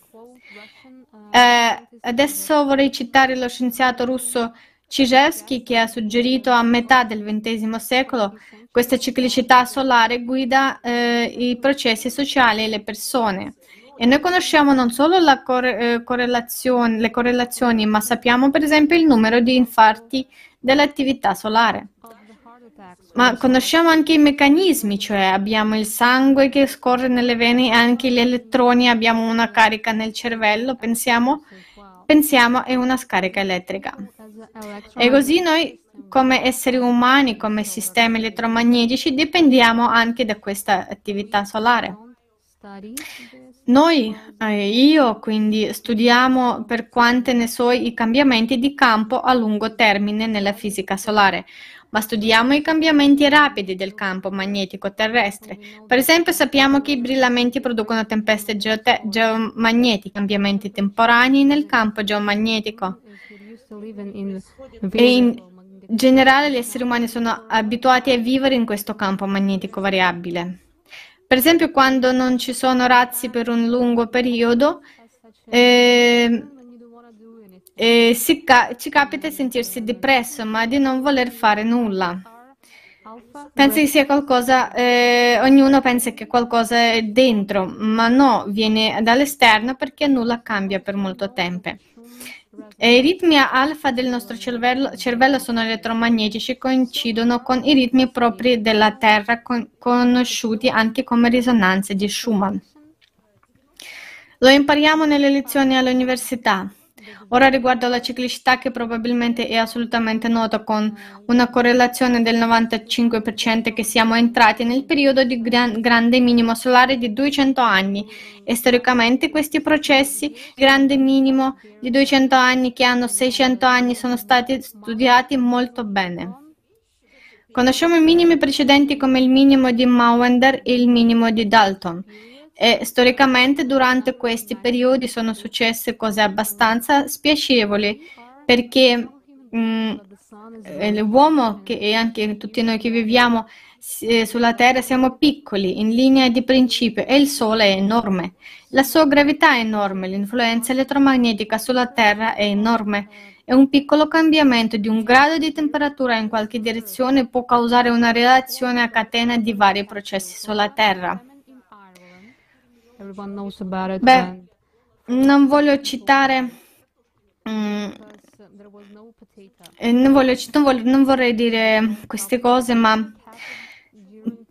Eh, adesso vorrei citare lo scienziato russo Czyżewski, che ha suggerito a metà del XX secolo questa ciclicità solare guida eh, i processi sociali e le persone. E noi conosciamo non solo corre- eh, correlazione, le correlazioni, ma sappiamo per esempio il numero di infarti dell'attività solare. Ma conosciamo anche i meccanismi, cioè abbiamo il sangue che scorre nelle vene e anche gli elettroni, abbiamo una carica nel cervello, pensiamo, pensiamo è una scarica elettrica. E così noi come esseri umani, come sistemi elettromagnetici, dipendiamo anche da questa attività solare. Noi, eh, io quindi, studiamo per quante ne so i cambiamenti di campo a lungo termine nella fisica solare, ma studiamo i cambiamenti rapidi del campo magnetico terrestre. Per esempio, sappiamo che i brillamenti producono tempeste geote- geomagnetiche, cambiamenti temporanei nel campo geomagnetico. E in generale gli esseri umani sono abituati a vivere in questo campo magnetico variabile. Per esempio, quando non ci sono razzi per un lungo periodo, eh, eh, ca- ci capita di sentirsi depresso, ma di non voler fare nulla. Pensa che sia qualcosa, eh, ognuno pensa che qualcosa è dentro, ma no, viene dall'esterno perché nulla cambia per molto tempo. I ritmi alfa del nostro cervello, cervello, sono elettromagnetici e coincidono con i ritmi propri della Terra, con, conosciuti anche come risonanze di Schumann. Lo impariamo nelle lezioni all'università. Ora riguardo alla ciclicità che probabilmente è assolutamente nota con una correlazione del 95% che siamo entrati nel periodo di gran, grande minimo solare di 200 anni e storicamente questi processi grande minimo di 200 anni che hanno 600 anni sono stati studiati molto bene. Conosciamo i minimi precedenti come il minimo di Maunder e il minimo di Dalton e storicamente durante questi periodi sono successe cose abbastanza spiacevoli perché mh, mm, eh, l'uomo che, e anche tutti noi che viviamo eh, sulla Terra siamo piccoli in linea di principio e il Sole è enorme. La sua gravità è enorme, l'influenza elettromagnetica sulla Terra è enorme e un piccolo cambiamento di un grado di temperatura in qualche direzione può causare una reazione a catena di vari processi sulla Terra. Beh, non voglio citare... Mm, non, voglio, non, voglio, non vorrei dire queste cose, ma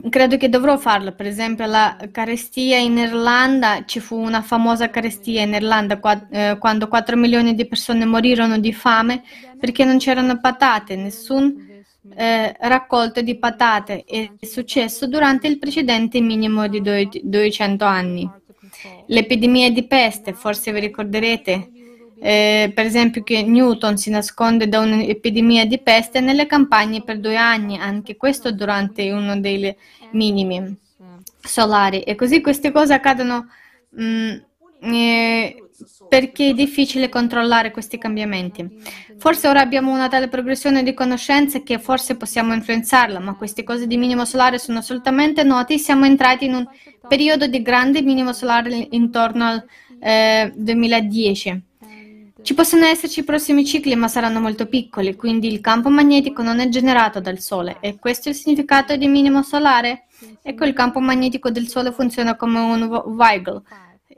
credo che dovrò farlo. Per esempio, la carestia in Irlanda, ci fu una famosa carestia in Irlanda eh, quando 4 milioni di persone morirono di fame perché non c'erano patate, nessun eh, raccolto di patate. È successo durante il precedente minimo di 200 anni. L'epidemia di peste, forse vi ricorderete, eh, per esempio che Newton si nasconde da un'epidemia di peste nelle campagne per due anni, anche questo durante uno dei minimi solari. E così queste cose accadono mh, mm, eh, perché è difficile controllare questi cambiamenti. Forse ora abbiamo una tale progressione di conoscenze che forse possiamo influenzarla, ma queste cose di minimo solare sono assolutamente note. Siamo entrati in un periodo di grande minimo solare intorno al eh, 2010. Ci possono esserci prossimi cicli, ma saranno molto piccoli, quindi il campo magnetico non è generato dal Sole. E questo è il significato di minimo solare? Ecco, il campo magnetico del Sole funziona come un Weigel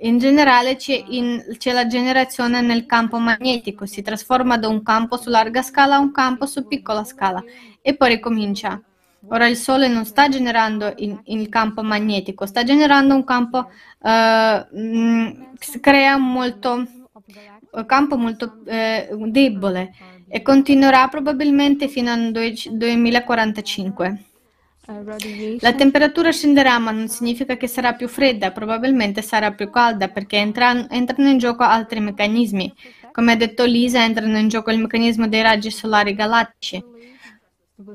in generale c'è, in, c'è, la generazione nel campo magnetico, si trasforma da un campo su larga scala a un campo su piccola scala e poi ricomincia. Ora il Sole non sta generando il, campo magnetico, sta generando un campo eh, mh, crea molto, un campo molto eh, debole e continuerà probabilmente fino al 2045. La temperatura scenderà, ma non significa che sarà più fredda, probabilmente sarà più calda perché entra, entrano in gioco altri meccanismi. Come ha detto Lisa, entrano in gioco il meccanismo dei raggi solari galattici.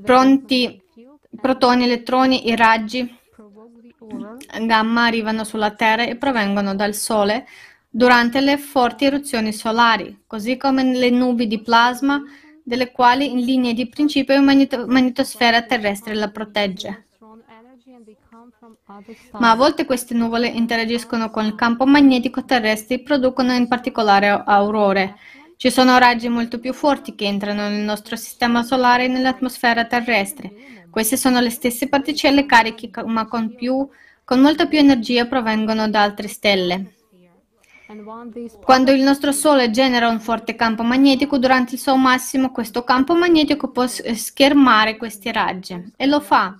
Pronti, protoni, elettroni e raggi gamma arrivano sulla Terra e provengono dal Sole durante le forti eruzioni solari, così come le nubi di plasma delle quali in linea di principio la magnetosfera terrestre la protegge. Ma a volte queste nuvole interagiscono con il campo magnetico terrestre e producono in particolare aurore. Ci sono raggi molto più forti che entrano nel nostro sistema solare e nell'atmosfera terrestre. Queste sono le stesse particelle cariche, ma con, più, con molta più energia provengono da altre stelle. Quando il nostro Sole genera un forte campo magnetico, durante il suo massimo questo campo magnetico può schermare questi raggi e lo fa,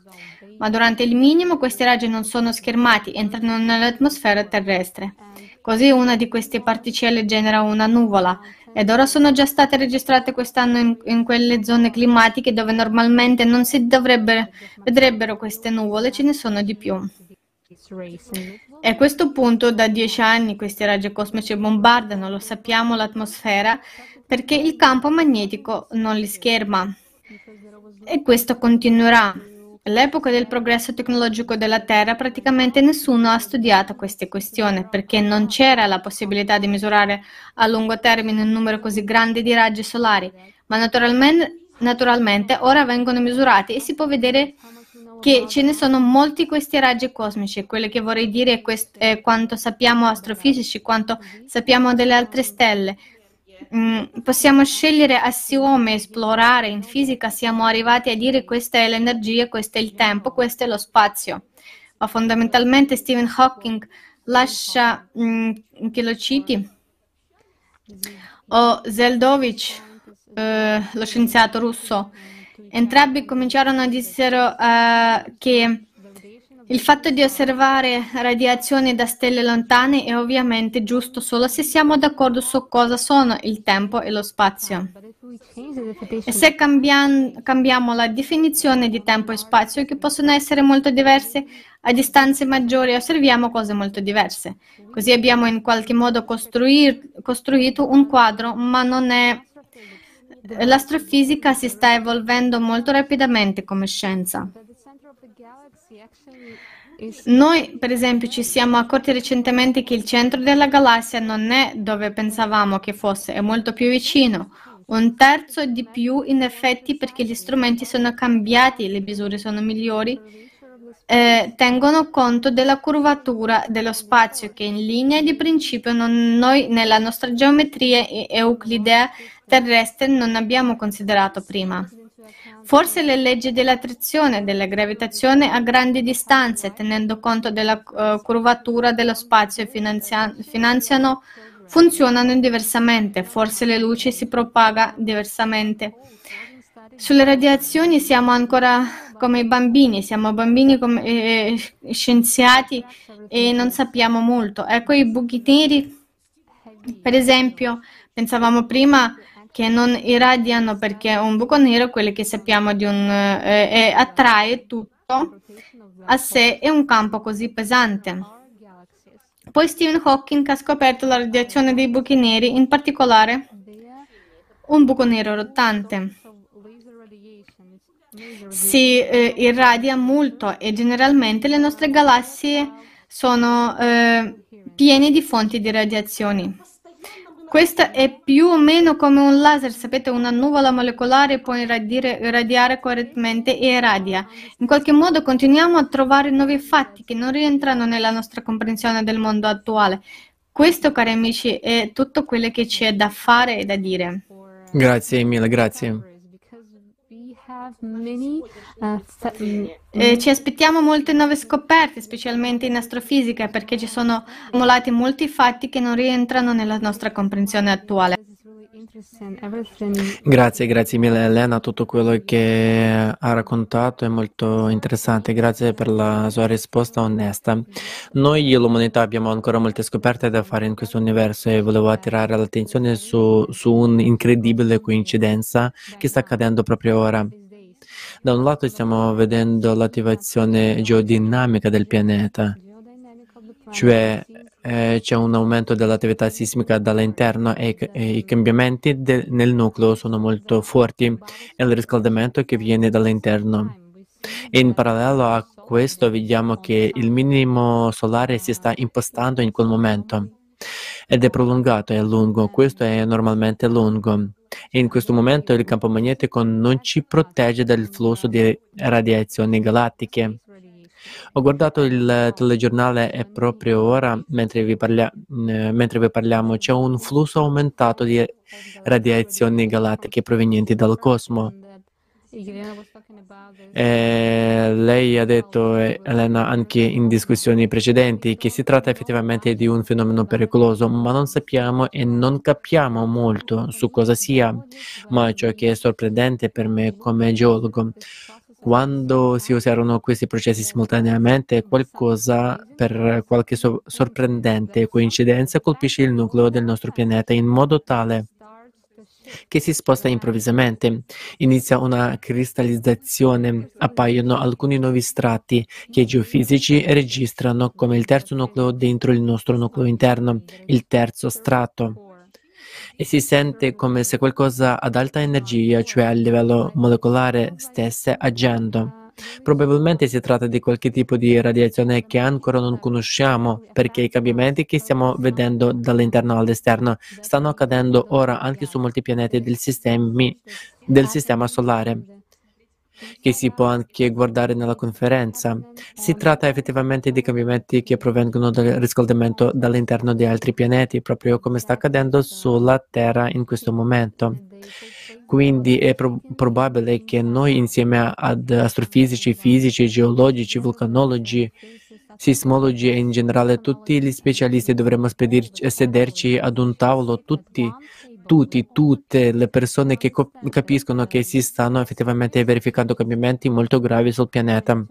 ma durante il minimo questi raggi non sono schermati, entrano nell'atmosfera terrestre. Così una di queste particelle genera una nuvola ed ora sono già state registrate quest'anno in, in quelle zone climatiche dove normalmente non si vedrebbero queste nuvole, ce ne sono di più. E a questo punto da dieci anni questi raggi cosmici bombardano, lo sappiamo, l'atmosfera perché il campo magnetico non li scherma. E questo continuerà. All'epoca del progresso tecnologico della Terra praticamente nessuno ha studiato queste questioni perché non c'era la possibilità di misurare a lungo termine un numero così grande di raggi solari, ma naturalmente, naturalmente ora vengono misurati e si può vedere che ce ne sono molti questi raggi cosmici. Quello che vorrei dire è, quest- è quanto sappiamo astrofisici, quanto sappiamo delle altre stelle. Mm, possiamo scegliere assiome, esplorare. In fisica siamo arrivati a dire questa è l'energia, questo è il tempo, questo è lo spazio. Ma fondamentalmente Stephen Hawking lascia mm, che lo citi o Zeldovich, eh, lo scienziato russo, Entrambi cominciarono a dire uh, che il fatto di osservare radiazioni da stelle lontane è ovviamente giusto solo se siamo d'accordo su cosa sono il tempo e lo spazio. E se cambian- cambiamo la definizione di tempo e spazio, che possono essere molto diverse, a distanze maggiori osserviamo cose molto diverse. Così abbiamo in qualche modo costruir- costruito un quadro, ma non è L'astrofisica si sta evolvendo molto rapidamente come scienza. Noi, per esempio, ci siamo accorti recentemente che il centro della galassia non è dove pensavamo che fosse, è molto più vicino. Un terzo di più, in effetti, perché gli strumenti sono cambiati, le misure sono migliori, eh, tengono conto della curvatura dello spazio che in linea di principio non, noi nella nostra geometria euclidea terrestre non abbiamo considerato prima. Forse le leggi dell'attrazione della gravitazione a grandi distanze, tenendo conto della uh, curvatura dello spazio, finanzia- finanziano, funzionano diversamente. Forse la luce si propaga diversamente. Sulle radiazioni siamo ancora come i bambini, siamo bambini come eh, scienziati e non sappiamo molto. Ecco i buchi neri, per esempio, pensavamo prima che non irradiano perché un buco nero, quello che sappiamo di un, eh, è, attrae tutto a sé è un campo così pesante. Poi Stephen Hawking ha scoperto la radiazione dei buchi neri, in particolare un buco nero rotante. Si eh, irradia molto e generalmente le nostre galassie sono eh, piene di fonti di radiazioni. Questo è più o meno come un laser, sapete, una nuvola molecolare può irradiare, irradiare correttamente e irradia. In qualche modo continuiamo a trovare nuovi fatti che non rientrano nella nostra comprensione del mondo attuale. Questo, cari amici, è tutto quello che c'è da fare e da dire. Grazie mille, grazie. Eh, ci aspettiamo molte nuove scoperte, specialmente in astrofisica, perché ci sono accumulati molti fatti che non rientrano nella nostra comprensione attuale. Grazie, grazie mille Elena, tutto quello che ha raccontato è molto interessante, grazie per la sua risposta onesta. Noi l'umanità abbiamo ancora molte scoperte da fare in questo universo e volevo attirare l'attenzione su, su un'incredibile coincidenza che sta accadendo proprio ora. Da un lato stiamo vedendo l'attivazione geodinamica del pianeta, cioè eh, c'è un aumento dell'attività sismica dall'interno e, e i cambiamenti de, nel nucleo sono molto forti e il riscaldamento che viene dall'interno. In parallelo a questo vediamo che il minimo solare si sta impostando in quel momento ed è prolungato, è lungo, questo è normalmente lungo e in questo momento il campo magnetico non ci protegge dal flusso di radiazioni galattiche. Ho guardato il telegiornale e proprio ora, mentre vi, parlia- mentre vi parliamo, c'è un flusso aumentato di radiazioni galattiche provenienti dal cosmo. E lei ha detto, Elena, anche in discussioni precedenti, che si tratta effettivamente di un fenomeno pericoloso, ma non sappiamo e non capiamo molto su cosa sia. Ma ciò che è sorprendente per me come geologo, quando si usarono questi processi simultaneamente, qualcosa per qualche so- sorprendente coincidenza colpisce il nucleo del nostro pianeta in modo tale che si sposta improvvisamente. Inizia una cristallizzazione, appaiono alcuni nuovi strati che i geofisici registrano come il terzo nucleo dentro il nostro nucleo interno, il terzo strato. E si sente come se qualcosa ad alta energia, cioè a livello molecolare, stesse agendo. Probabilmente si tratta di qualche tipo di radiazione che ancora non conosciamo, perché i cambiamenti che stiamo vedendo dall'interno all'esterno stanno accadendo ora anche su molti pianeti del, sistemi, del sistema solare che si può anche guardare nella conferenza. Si tratta effettivamente di cambiamenti che provengono dal riscaldamento dall'interno di altri pianeti, proprio come sta accadendo sulla Terra in questo momento. Quindi è pro- probabile che noi insieme ad astrofisici, fisici, geologici, vulcanologi, sismologi e in generale tutti gli specialisti dovremmo spedirci, sederci ad un tavolo tutti tutti, tutte le persone che co- capiscono che si stanno effettivamente verificando cambiamenti molto gravi sul pianeta.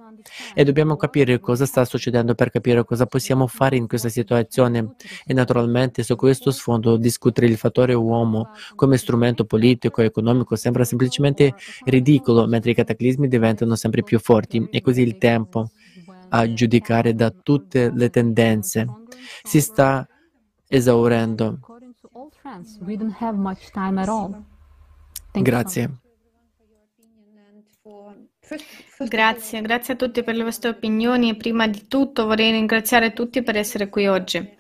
E dobbiamo capire cosa sta succedendo per capire cosa possiamo fare in questa situazione. E naturalmente su questo sfondo discutere il fattore uomo come strumento politico e economico sembra semplicemente ridicolo mentre i cataclismi diventano sempre più forti. E così il tempo a giudicare da tutte le tendenze si sta esaurendo Grazie. Grazie, grazie a tutti per le vostre opinioni. E prima di tutto vorrei ringraziare tutti per essere qui oggi,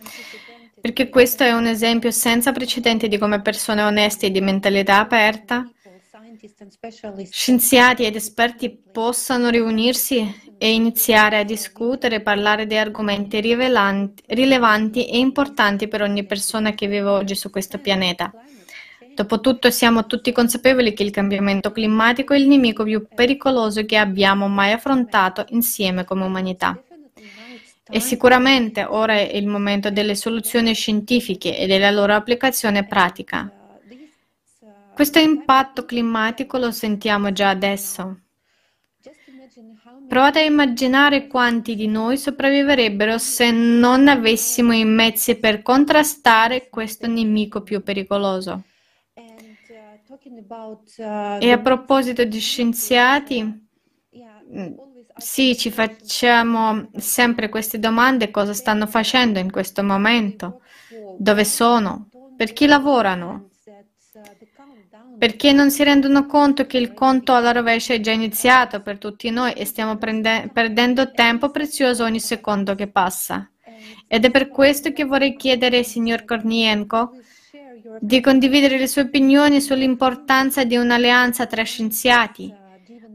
perché questo è un esempio senza precedenti di come persone oneste e di mentalità aperta, scienziati ed esperti possano riunirsi e iniziare a discutere e parlare di argomenti rilevanti e importanti per ogni persona che vive oggi su questo pianeta. Dopotutto siamo tutti consapevoli che il cambiamento climatico è il nemico più pericoloso che abbiamo mai affrontato insieme come umanità. E sicuramente ora è il momento delle soluzioni scientifiche e della loro applicazione pratica. Questo impatto climatico lo sentiamo già adesso. Provate a immaginare quanti di noi sopravviverebbero se non avessimo i mezzi per contrastare questo nemico più pericoloso. E a proposito di scienziati, mm, sì, ci facciamo sempre queste domande, cosa stanno facendo in questo momento, dove sono, per chi lavorano, perché non si rendono conto che il conto alla rovescia è già iniziato per tutti noi e stiamo prende- perdendo tempo prezioso ogni secondo che passa. Ed è per questo che vorrei chiedere al signor Kornienko di condividere le sue opinioni sull'importanza di un'alleanza tra scienziati,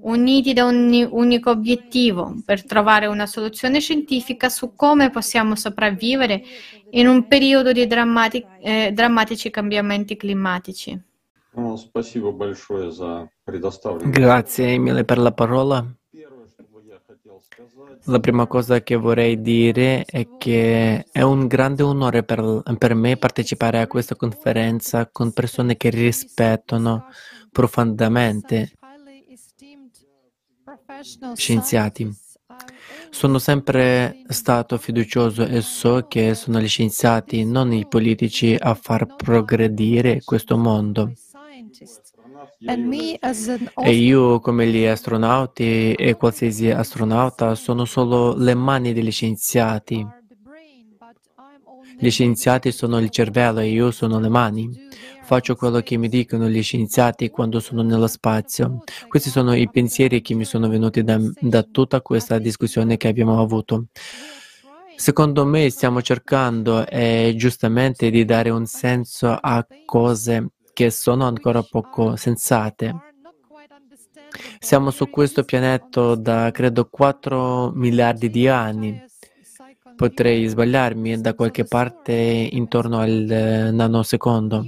uniti da un unico obiettivo, per trovare una soluzione scientifica su come possiamo sopravvivere in un periodo di drammati- eh, drammatici cambiamenti climatici. Grazie mille per la parola. La prima cosa che vorrei dire è che è un grande onore per, per me partecipare a questa conferenza con persone che rispettano profondamente scienziati. Sono sempre stato fiducioso e so che sono gli scienziati, non i politici, a far progredire questo mondo. E io, come gli astronauti e qualsiasi astronauta, sono solo le mani degli scienziati. Gli scienziati sono il cervello e io sono le mani. Faccio quello che mi dicono gli scienziati quando sono nello spazio. Questi sono i pensieri che mi sono venuti da, da tutta questa discussione che abbiamo avuto. Secondo me stiamo cercando eh, giustamente di dare un senso a cose che sono ancora poco sensate. Siamo su questo pianeta da credo 4 miliardi di anni. Potrei sbagliarmi da qualche parte intorno al nanosecondo.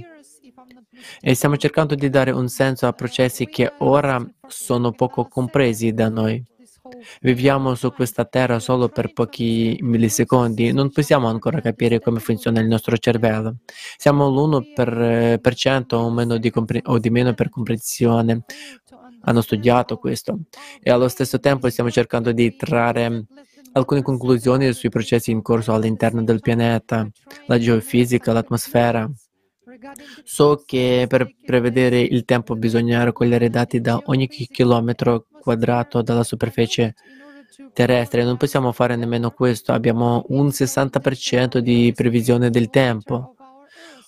E stiamo cercando di dare un senso a processi che ora sono poco compresi da noi. Viviamo su questa terra solo per pochi millisecondi, non possiamo ancora capire come funziona il nostro cervello. Siamo l'1% o, meno di compre- o di meno per comprensione. Hanno studiato questo e allo stesso tempo stiamo cercando di trarre alcune conclusioni sui processi in corso all'interno del pianeta, la geofisica, l'atmosfera. So che per prevedere il tempo bisogna raccogliere dati da ogni chilometro quadrato della superficie terrestre. Non possiamo fare nemmeno questo. Abbiamo un 60% di previsione del tempo.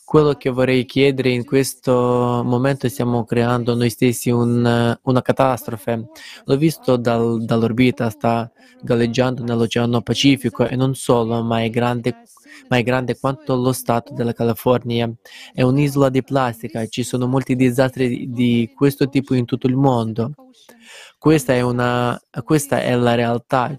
Quello che vorrei chiedere in questo momento stiamo creando noi stessi un, una catastrofe. L'ho visto dal, dall'orbita, sta galleggiando nell'Oceano Pacifico e non solo, ma è grande ma è grande quanto lo Stato della California. È un'isola di plastica, ci sono molti disastri di questo tipo in tutto il mondo. Questa è, una, questa è la realtà,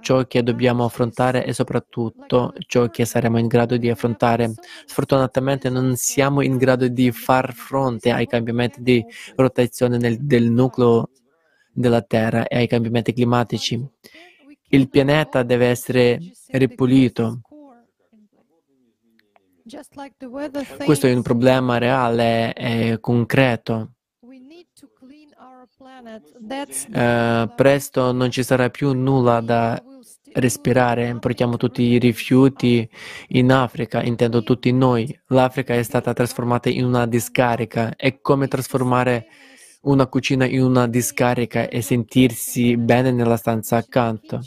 ciò che dobbiamo affrontare e soprattutto ciò che saremo in grado di affrontare. Sfortunatamente non siamo in grado di far fronte ai cambiamenti di rotazione nel, del nucleo della Terra e ai cambiamenti climatici. Il pianeta deve essere ripulito questo è un problema reale e concreto. Eh, presto non ci sarà più nulla da respirare, portiamo tutti i rifiuti in Africa, intendo tutti noi. L'Africa è stata trasformata in una discarica. È come trasformare una cucina in una discarica e sentirsi bene nella stanza accanto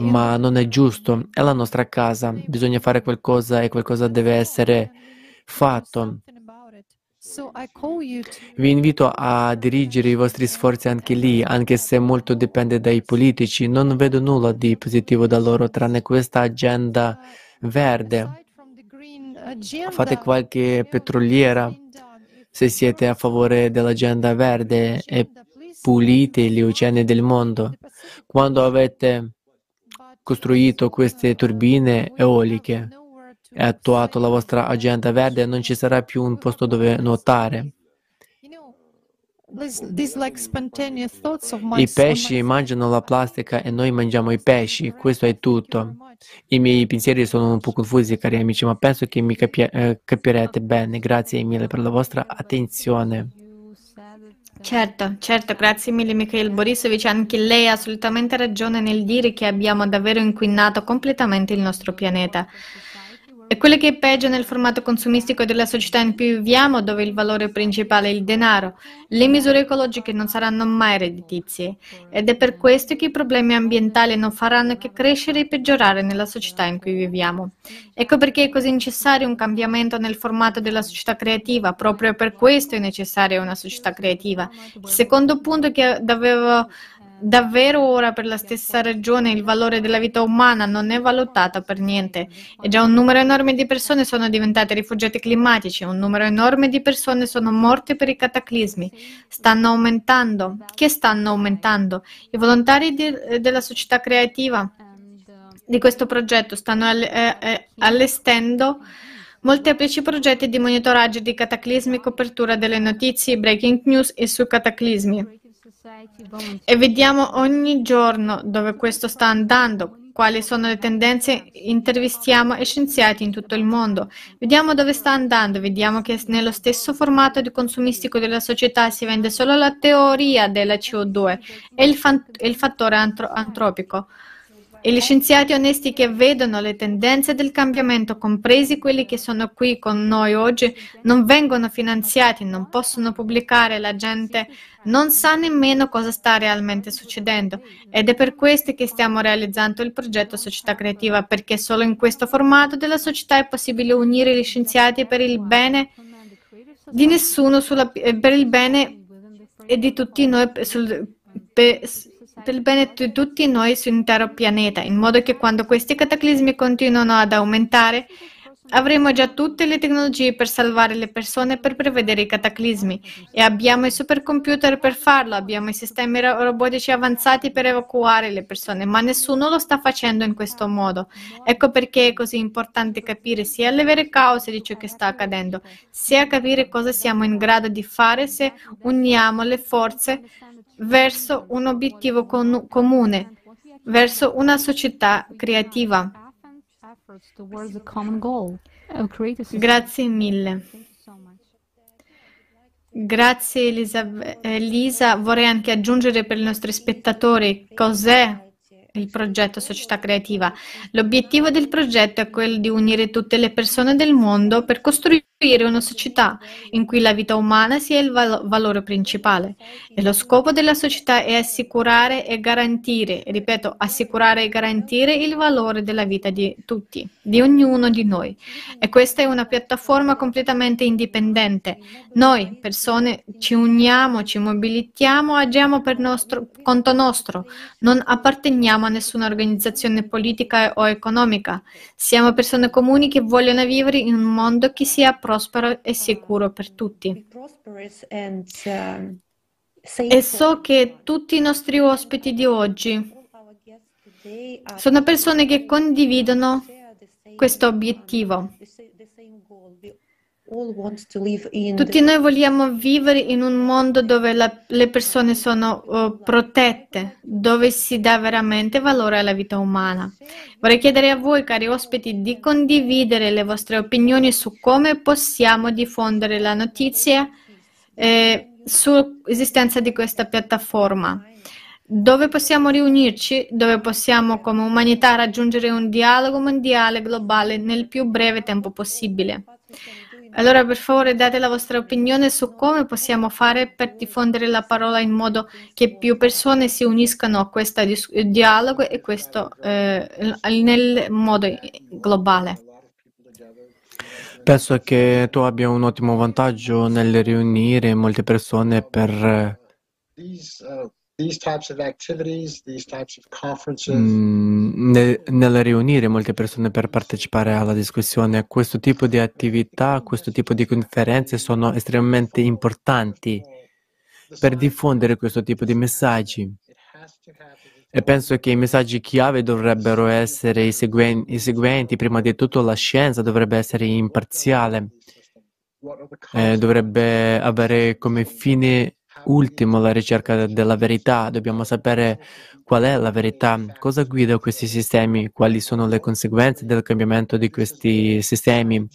ma non è giusto, è la nostra casa, bisogna fare qualcosa e qualcosa deve essere fatto. Vi invito a dirigere i vostri sforzi anche lì, anche se molto dipende dai politici. Non vedo nulla di positivo da loro tranne questa agenda verde. Fate qualche petroliera se siete a favore dell'agenda verde e pulite gli oceani del mondo. Quando avete costruito queste turbine eoliche e attuato la vostra agenda verde, non ci sarà più un posto dove nuotare. I pesci mangiano la plastica e noi mangiamo i pesci, questo è tutto. I miei pensieri sono un po' confusi, cari amici, ma penso che mi capi- eh, capirete bene. Grazie mille per la vostra attenzione. Certo, certo, grazie mille Mikhail Borisovich, anche lei ha assolutamente ragione nel dire che abbiamo davvero inquinato completamente il nostro pianeta. E quello che è peggio nel formato consumistico della società in cui viviamo, dove il valore principale è il denaro, le misure ecologiche non saranno mai redditizie. Ed è per questo che i problemi ambientali non faranno che crescere e peggiorare nella società in cui viviamo. Ecco perché è così necessario un cambiamento nel formato della società creativa, proprio per questo è necessaria una società creativa. Il secondo punto che avevo Davvero ora per la stessa ragione il valore della vita umana non è valutato per niente e già un numero enorme di persone sono diventate rifugiati climatici, un numero enorme di persone sono morte per i cataclismi. Stanno aumentando. Che stanno aumentando? I volontari di, della società creativa di questo progetto stanno eh, eh, allestendo molteplici progetti di monitoraggio di cataclismi, copertura delle notizie, breaking news e su cataclismi. E vediamo ogni giorno dove questo sta andando, quali sono le tendenze, intervistiamo scienziati in tutto il mondo, vediamo dove sta andando, vediamo che nello stesso formato di consumistico della società si vende solo la teoria della CO2 e il, fan- il fattore antro- antropico. E gli scienziati onesti che vedono le tendenze del cambiamento, compresi quelli che sono qui con noi oggi, non vengono finanziati, non possono pubblicare, la gente non sa nemmeno cosa sta realmente succedendo. Ed è per questo che stiamo realizzando il progetto Società Creativa, perché solo in questo formato della società è possibile unire gli scienziati per il bene di nessuno, sulla, per il bene e di tutti noi. Sul, per, il bene di tutti noi sull'intero pianeta, in modo che quando questi cataclismi continuano ad aumentare, Avremo già tutte le tecnologie per salvare le persone per prevedere i cataclismi e abbiamo i supercomputer per farlo, abbiamo i sistemi robotici avanzati per evacuare le persone, ma nessuno lo sta facendo in questo modo. Ecco perché è così importante capire sia le vere cause di ciò che sta accadendo, sia capire cosa siamo in grado di fare se uniamo le forze verso un obiettivo con- comune, verso una società creativa. Grazie mille. Grazie Elisa. Elisa. Vorrei anche aggiungere per i nostri spettatori cos'è il progetto Società Creativa. L'obiettivo del progetto è quello di unire tutte le persone del mondo per costruire una società in cui la vita umana sia il val- valore principale. E lo scopo della società è assicurare e garantire, ripeto, assicurare e garantire il valore della vita di tutti, di ognuno di noi. E questa è una piattaforma completamente indipendente. Noi, persone, ci uniamo, ci mobilitiamo, agiamo per nostro, conto nostro. Non apparteniamo a nessuna organizzazione politica o economica. Siamo persone comuni che vogliono vivere in un mondo che sia prospero e sicuro per tutti. E so che tutti i nostri ospiti di oggi sono persone che condividono questo obiettivo. Tutti noi vogliamo vivere in un mondo dove la, le persone sono uh, protette, dove si dà veramente valore alla vita umana. Vorrei chiedere a voi, cari ospiti, di condividere le vostre opinioni su come possiamo diffondere la notizia eh, sull'esistenza di questa piattaforma. Dove possiamo riunirci, dove possiamo come umanità raggiungere un dialogo mondiale globale nel più breve tempo possibile. Allora, per favore, date la vostra opinione su come possiamo fare per diffondere la parola in modo che più persone si uniscano a questo dialogo e questo eh, nel modo globale. Penso che tu abbia un ottimo vantaggio nel riunire molte persone per Mm, nel, nel riunire molte persone per partecipare alla discussione, questo tipo di attività, questo tipo di conferenze sono estremamente importanti per diffondere questo tipo di messaggi. E penso che i messaggi chiave dovrebbero essere i, seguen- i seguenti. Prima di tutto la scienza dovrebbe essere imparziale, eh, dovrebbe avere come fine ultimo la ricerca della verità, dobbiamo sapere qual è la verità, cosa guida questi sistemi, quali sono le conseguenze del cambiamento di questi sistemi,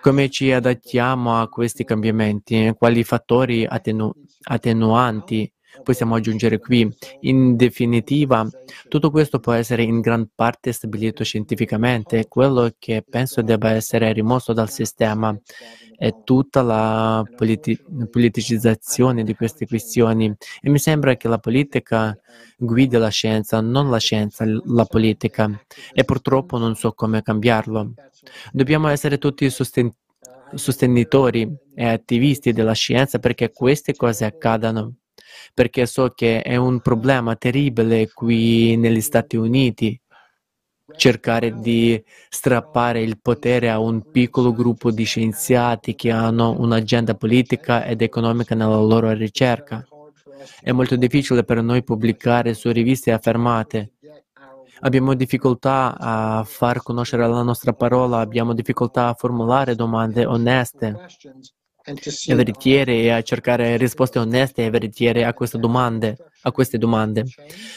come ci adattiamo a questi cambiamenti, quali fattori attenu- attenuanti possiamo aggiungere qui. In definitiva, tutto questo può essere in gran parte stabilito scientificamente. Quello che penso debba essere rimosso dal sistema è tutta la politi- politicizzazione di queste questioni e mi sembra che la politica guidi la scienza, non la scienza, la politica e purtroppo non so come cambiarlo. Dobbiamo essere tutti sosten- sostenitori e attivisti della scienza perché queste cose accadano perché so che è un problema terribile qui negli Stati Uniti cercare di strappare il potere a un piccolo gruppo di scienziati che hanno un'agenda politica ed economica nella loro ricerca. È molto difficile per noi pubblicare su riviste affermate. Abbiamo difficoltà a far conoscere la nostra parola, abbiamo difficoltà a formulare domande oneste e veritiere e a cercare risposte oneste e veritiere a queste domande, a queste domande.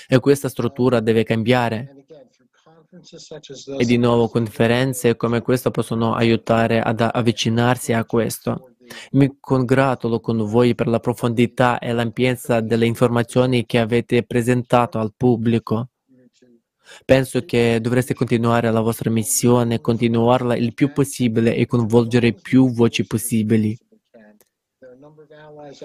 E questa struttura deve cambiare. E di nuovo conferenze come questa possono aiutare ad avvicinarsi a questo. Mi congratulo con voi per la profondità e l'ampiezza delle informazioni che avete presentato al pubblico. Penso che dovreste continuare la vostra missione, continuarla il più possibile e coinvolgere più voci possibili.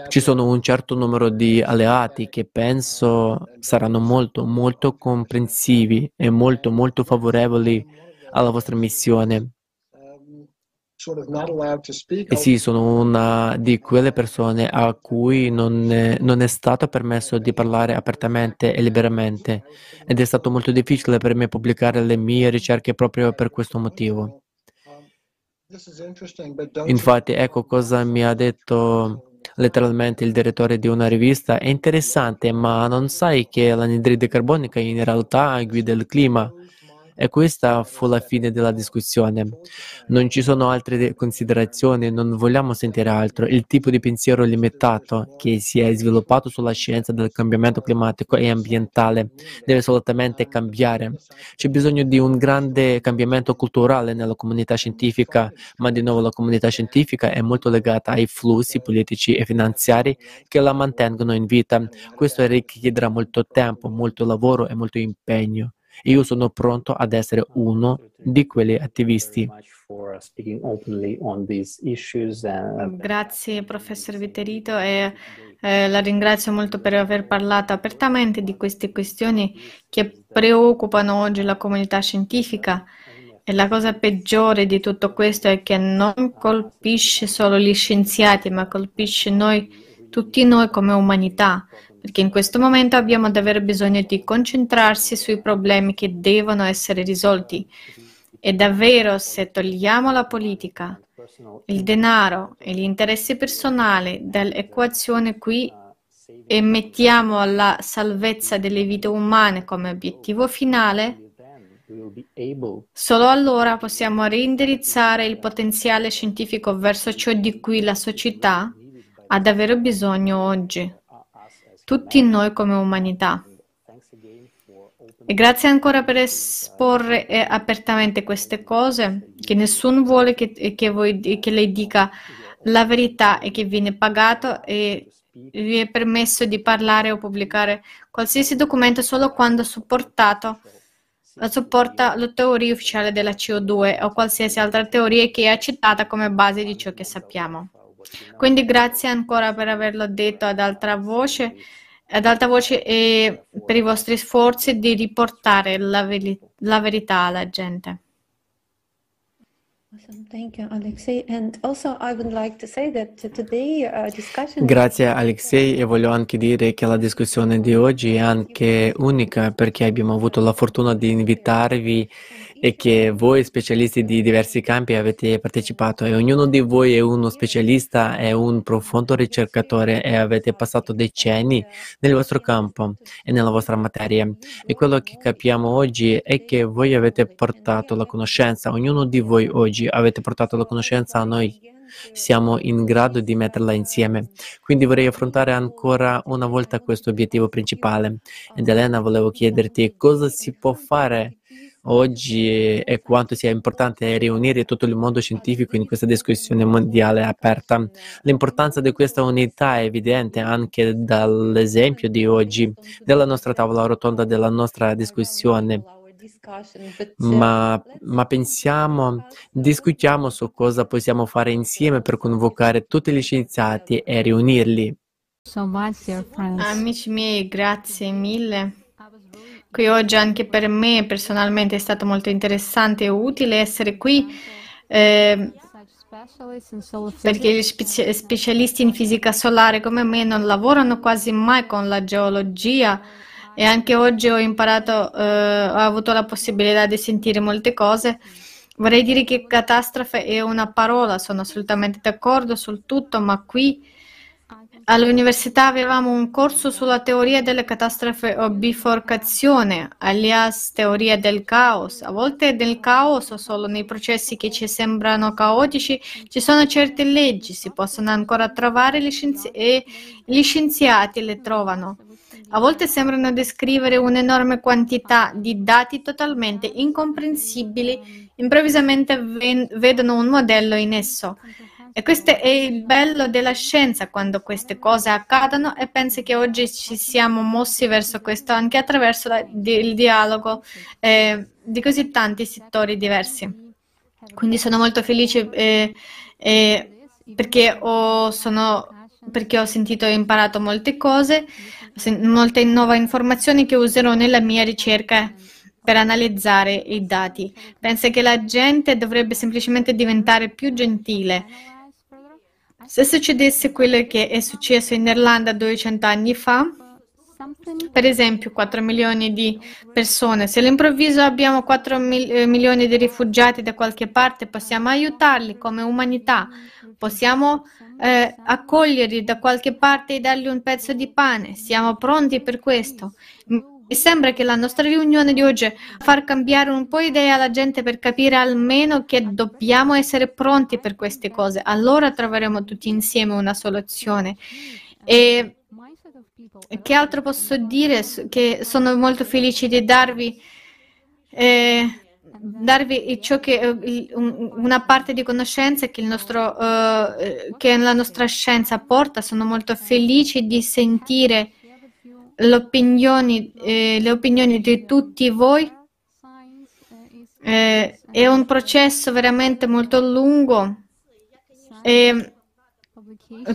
Ci sono un certo numero di alleati che penso saranno molto, molto comprensivi e molto, molto favorevoli alla vostra missione. E sì, sono una di quelle persone a cui non è, non è, stato permesso di parlare apertamente e liberamente ed è stato molto difficile per me pubblicare le mie ricerche proprio per questo motivo. Infatti, ecco cosa mi ha detto letteralmente il direttore di una rivista. È interessante, ma non sai che l'anidride carbonica in realtà guida il clima? E questa fu la fine della discussione. Non ci sono altre considerazioni, non vogliamo sentire altro. Il tipo di pensiero limitato che si è sviluppato sulla scienza del cambiamento climatico e ambientale deve assolutamente cambiare. C'è bisogno di un grande cambiamento culturale nella comunità scientifica, ma di nuovo la comunità scientifica è molto legata ai flussi politici e finanziari che la mantengono in vita. Questo richiederà molto tempo, molto lavoro e molto impegno. Io sono pronto ad essere uno di quegli attivisti. Grazie professor Viterito e eh, la ringrazio molto per aver parlato apertamente di queste questioni che preoccupano oggi la comunità scientifica. E la cosa peggiore di tutto questo è che non colpisce solo gli scienziati, ma colpisce noi, tutti noi come umanità, perché in questo momento abbiamo davvero bisogno di concentrarsi sui problemi che devono essere risolti. E davvero se togliamo la politica, il denaro e gli interessi personali dall'equazione qui e mettiamo la salvezza delle vite umane come obiettivo finale, solo allora possiamo reindirizzare il potenziale scientifico verso ciò di cui la società ha davvero bisogno oggi tutti noi come umanità. E grazie ancora per esporre eh, apertamente queste cose, che nessuno vuole che, che, voi, che lei dica la verità e che viene pagato e vi è permesso di parlare o pubblicare qualsiasi documento solo quando supportato supporta la teoria ufficiale della CO2 o qualsiasi altra teoria che è accettata come base di ciò che sappiamo. Quindi grazie ancora per averlo detto ad alta voce, ad alta voce e per i vostri sforzi di riportare la, veri- la verità alla gente. Grazie Alexei e voglio anche dire che la discussione di oggi è anche unica perché abbiamo avuto la fortuna di invitarvi e che voi specialisti di diversi campi avete partecipato e ognuno di voi è uno specialista, è un profondo ricercatore e avete passato decenni nel vostro campo e nella vostra materia. E quello che capiamo oggi è che voi avete portato la conoscenza, ognuno di voi oggi avete portato la conoscenza a noi siamo in grado di metterla insieme. Quindi vorrei affrontare ancora una volta questo obiettivo principale. Ed Elena, volevo chiederti cosa si può fare oggi e quanto sia importante riunire tutto il mondo scientifico in questa discussione mondiale aperta. L'importanza di questa unità è evidente anche dall'esempio di oggi, della nostra tavola rotonda, della nostra discussione. Ma, ma, pensiamo, discutiamo su cosa possiamo fare insieme per convocare tutti gli scienziati e riunirli. Amici miei, grazie mille. Qui oggi anche per me personalmente è stato molto interessante e utile essere qui eh, perché gli spezi- specialisti in fisica solare come me non lavorano quasi mai con la geologia e anche oggi ho imparato, eh, ho avuto la possibilità di sentire molte cose. Vorrei dire che catastrofe è una parola, sono assolutamente d'accordo sul tutto, ma qui All'università avevamo un corso sulla teoria delle catastrofe o biforcazione, alias teoria del caos. A volte nel caos o solo nei processi che ci sembrano caotici ci sono certe leggi, si possono ancora trovare scienzi- e gli scienziati le trovano. A volte sembrano descrivere un'enorme quantità di dati totalmente incomprensibili, improvvisamente ven- vedono un modello in esso. E questo è il bello della scienza quando queste cose accadono e penso che oggi ci siamo mossi verso questo anche attraverso la, di, il dialogo eh, di così tanti settori diversi. Quindi sono molto felice eh, eh, perché, ho, sono, perché ho sentito e imparato molte cose, molte nuove informazioni che userò nella mia ricerca per analizzare i dati. Penso che la gente dovrebbe semplicemente diventare più gentile se succedesse quello che è successo in Irlanda 200 anni fa, Per esempio, 4 milioni di persone. Se all'improvviso abbiamo 4 mil- eh, milioni di rifugiati da qualche parte, possiamo aiutarli come umanità, possiamo eh, accoglierli da qualche parte e dargli un pezzo di pane. Siamo pronti per questo. Mi sembra che la nostra riunione di oggi far cambiare un po' idea alla gente per capire almeno che dobbiamo essere pronti per queste cose. Allora troveremo tutti insieme una soluzione. E che altro posso dire? Che sono molto felice di darvi, eh, darvi che, eh, una parte di conoscenza che, nostro, eh, che la nostra scienza porta. Sono molto felice di sentire eh, le opinioni di tutti voi. Eh, è un processo veramente molto lungo e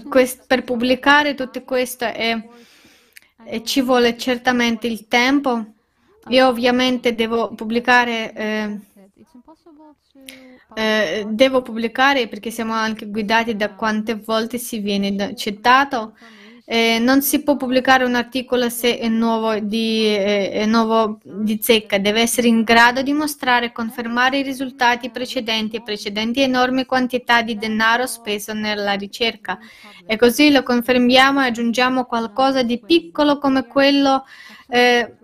quest- per pubblicare tutto questo e, e ci vuole certamente il tempo. Io ovviamente devo pubblicare, eh, eh, devo pubblicare perché siamo anche guidati da quante volte si viene citato eh, non si può pubblicare un articolo se è nuovo, di, eh, è nuovo di zecca, deve essere in grado di mostrare e confermare i risultati precedenti e precedenti enormi quantità di denaro speso nella ricerca. E così lo confermiamo e aggiungiamo qualcosa di piccolo come quello eh,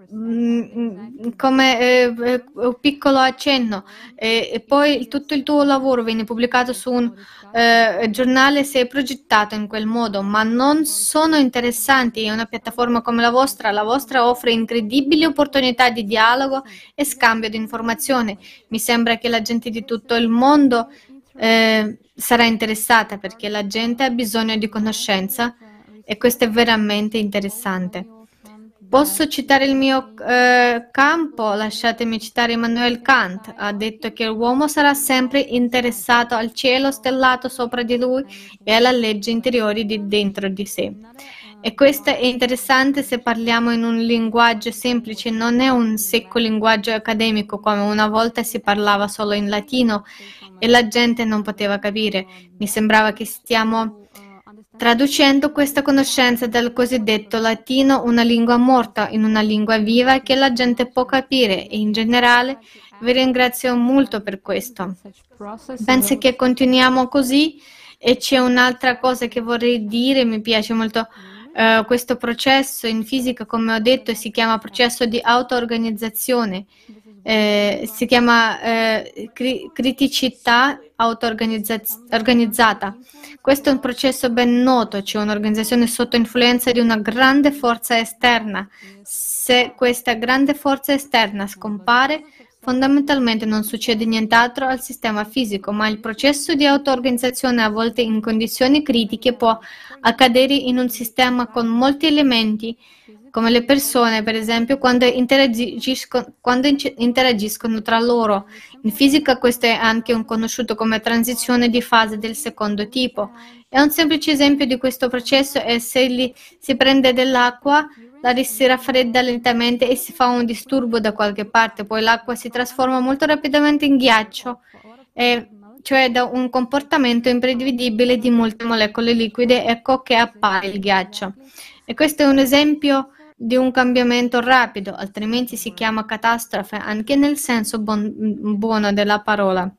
come eh, eh, un piccolo accenno e, poi tutto il tuo lavoro viene pubblicato su un eh, giornale se è progettato in quel modo, ma non sono interessanti. Una piattaforma come la vostra, la vostra offre incredibili opportunità di dialogo e scambio di informazioni. Mi sembra che la gente di tutto il mondo eh, sarà interessata perché la gente ha bisogno di conoscenza e questo è veramente interessante. Posso citare il mio eh, campo? Lasciatemi citare Immanuel Kant. Ha detto che l'uomo sarà sempre interessato al cielo stellato sopra di lui e alla legge interiore di dentro di sé. E questo è interessante se parliamo in un linguaggio semplice, non è un secco linguaggio accademico come una volta si parlava solo in latino e la gente non poteva capire. Mi sembrava che stiamo traducendo questa conoscenza dal cosiddetto latino, una lingua morta, in una lingua viva che la gente può capire e in generale vi ringrazio molto per questo. Penso che continuiamo così e c'è un'altra cosa che vorrei dire, mi piace molto uh, questo processo in fisica, come ho detto, si chiama processo di auto-organizzazione eh, si chiama eh, cri- criticità auto-organizzata. Questo è un processo ben noto, c'è un'organizzazione sotto influenza di una grande forza esterna. Se questa grande forza esterna scompare, fondamentalmente non succede nient'altro al sistema fisico, ma il processo di auto-organizzazione a volte in condizioni critiche può accadere in un sistema con molti elementi come le persone, per esempio, quando interagiscono, quando interagiscono tra loro. In fisica questo è anche un conosciuto come transizione di fase del secondo tipo. E un semplice esempio di questo processo è se li, si prende dell'acqua, la si raffredda lentamente e si fa un disturbo da qualche parte, poi l'acqua si trasforma molto rapidamente in ghiaccio, e, cioè da un comportamento imprevedibile di molte molecole liquide, ecco che appare il ghiaccio. E questo è un esempio di un cambiamento rapido, altrimenti si chiama catastrofe anche nel senso bon- buono della parola.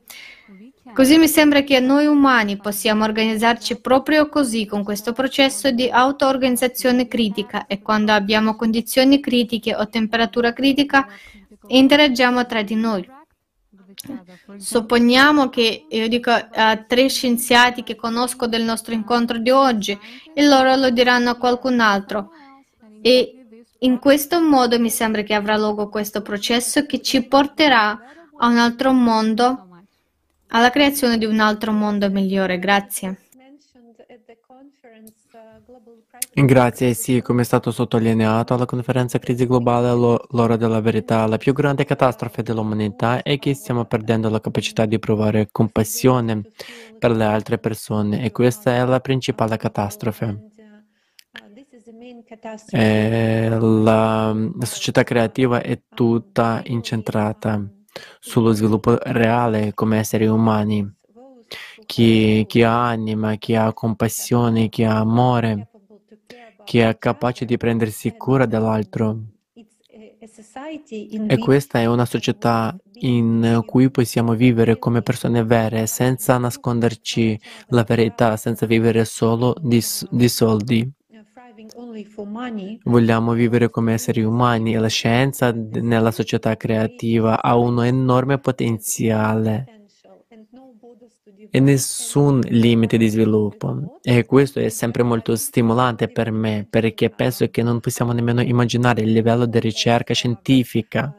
Così mi sembra che noi umani possiamo organizzarci proprio così, con questo processo di auto-organizzazione critica e quando abbiamo condizioni critiche o temperatura critica interagiamo tra di noi. Supponiamo che io dico a tre scienziati che conosco del nostro incontro di oggi e loro lo diranno a qualcun altro e in questo modo mi sembra che avrà luogo questo processo che ci porterà a un altro mondo, alla creazione di un altro mondo migliore. Grazie. Grazie, sì, come è stato sottolineato alla conferenza Crisi Globale, l'ora della verità, la più grande catastrofe dell'umanità è che stiamo perdendo la capacità di provare compassione per le altre persone e questa è la principale catastrofe. Eh, la, la società creativa è tutta incentrata sullo sviluppo reale come esseri umani. Chi, chi, ha anima, chi ha compassione, chi ha amore, che è capace di prendersi cura dell'altro. E questa è una società in cui possiamo vivere come persone vere, senza nasconderci la verità, senza vivere solo di, di soldi. Vogliamo vivere come esseri umani e la scienza nella società creativa ha un enorme potenziale e nessun limite di sviluppo. E questo è sempre molto stimolante per me perché penso che non possiamo nemmeno immaginare il livello di ricerca scientifica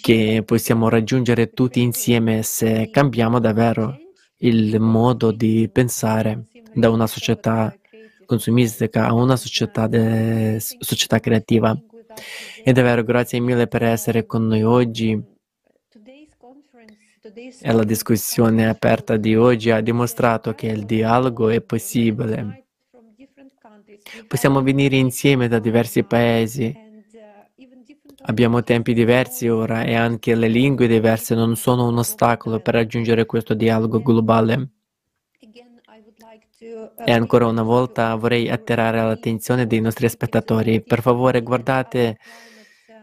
che possiamo raggiungere tutti insieme se cambiamo davvero il modo di pensare da una società consumistica a una società, de, società creativa. E davvero grazie mille per essere con noi oggi. E la discussione aperta di oggi ha dimostrato che il dialogo è possibile. Possiamo venire insieme da diversi paesi. Abbiamo tempi diversi ora e anche le lingue diverse non sono un ostacolo per raggiungere questo dialogo globale. E ancora una volta vorrei attirare l'attenzione dei nostri spettatori. Per favore guardate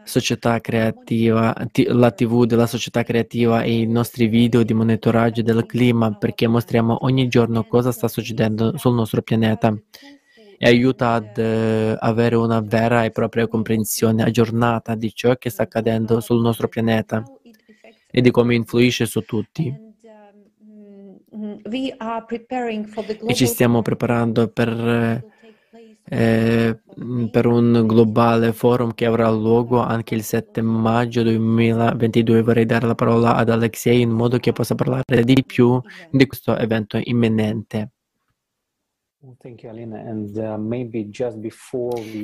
società creativa, la TV della società creativa e i nostri video di monitoraggio del clima perché mostriamo ogni giorno cosa sta succedendo sul nostro pianeta e aiuta ad uh, avere una vera e propria comprensione aggiornata di ciò che sta accadendo sul nostro pianeta e di come influisce su tutti. E ci stiamo preparando per, eh, per un globale forum che avrà luogo anche il 7 maggio 2022. Vorrei dare la parola ad Alexei in modo che possa parlare di più di questo evento imminente. Uh,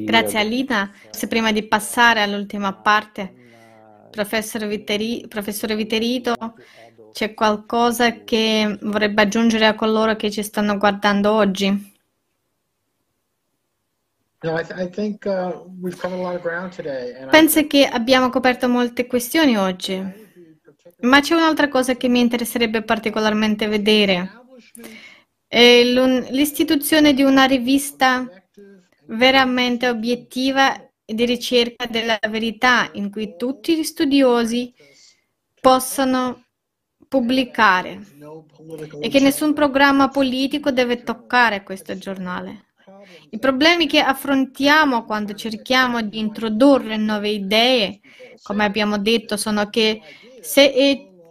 Grazie Alina. Se prima di passare all'ultima parte, professore, Viteri, professore Viterito, c'è qualcosa che vorrebbe aggiungere a coloro che ci stanno guardando oggi? Penso che abbiamo coperto molte questioni oggi, ma c'è un'altra cosa che mi interesserebbe particolarmente vedere. È l'istituzione di una rivista veramente obiettiva di ricerca della verità in cui tutti gli studiosi possano pubblicare e che nessun programma politico deve toccare questo giornale. I problemi che affrontiamo quando cerchiamo di introdurre nuove idee, come abbiamo detto, sono che se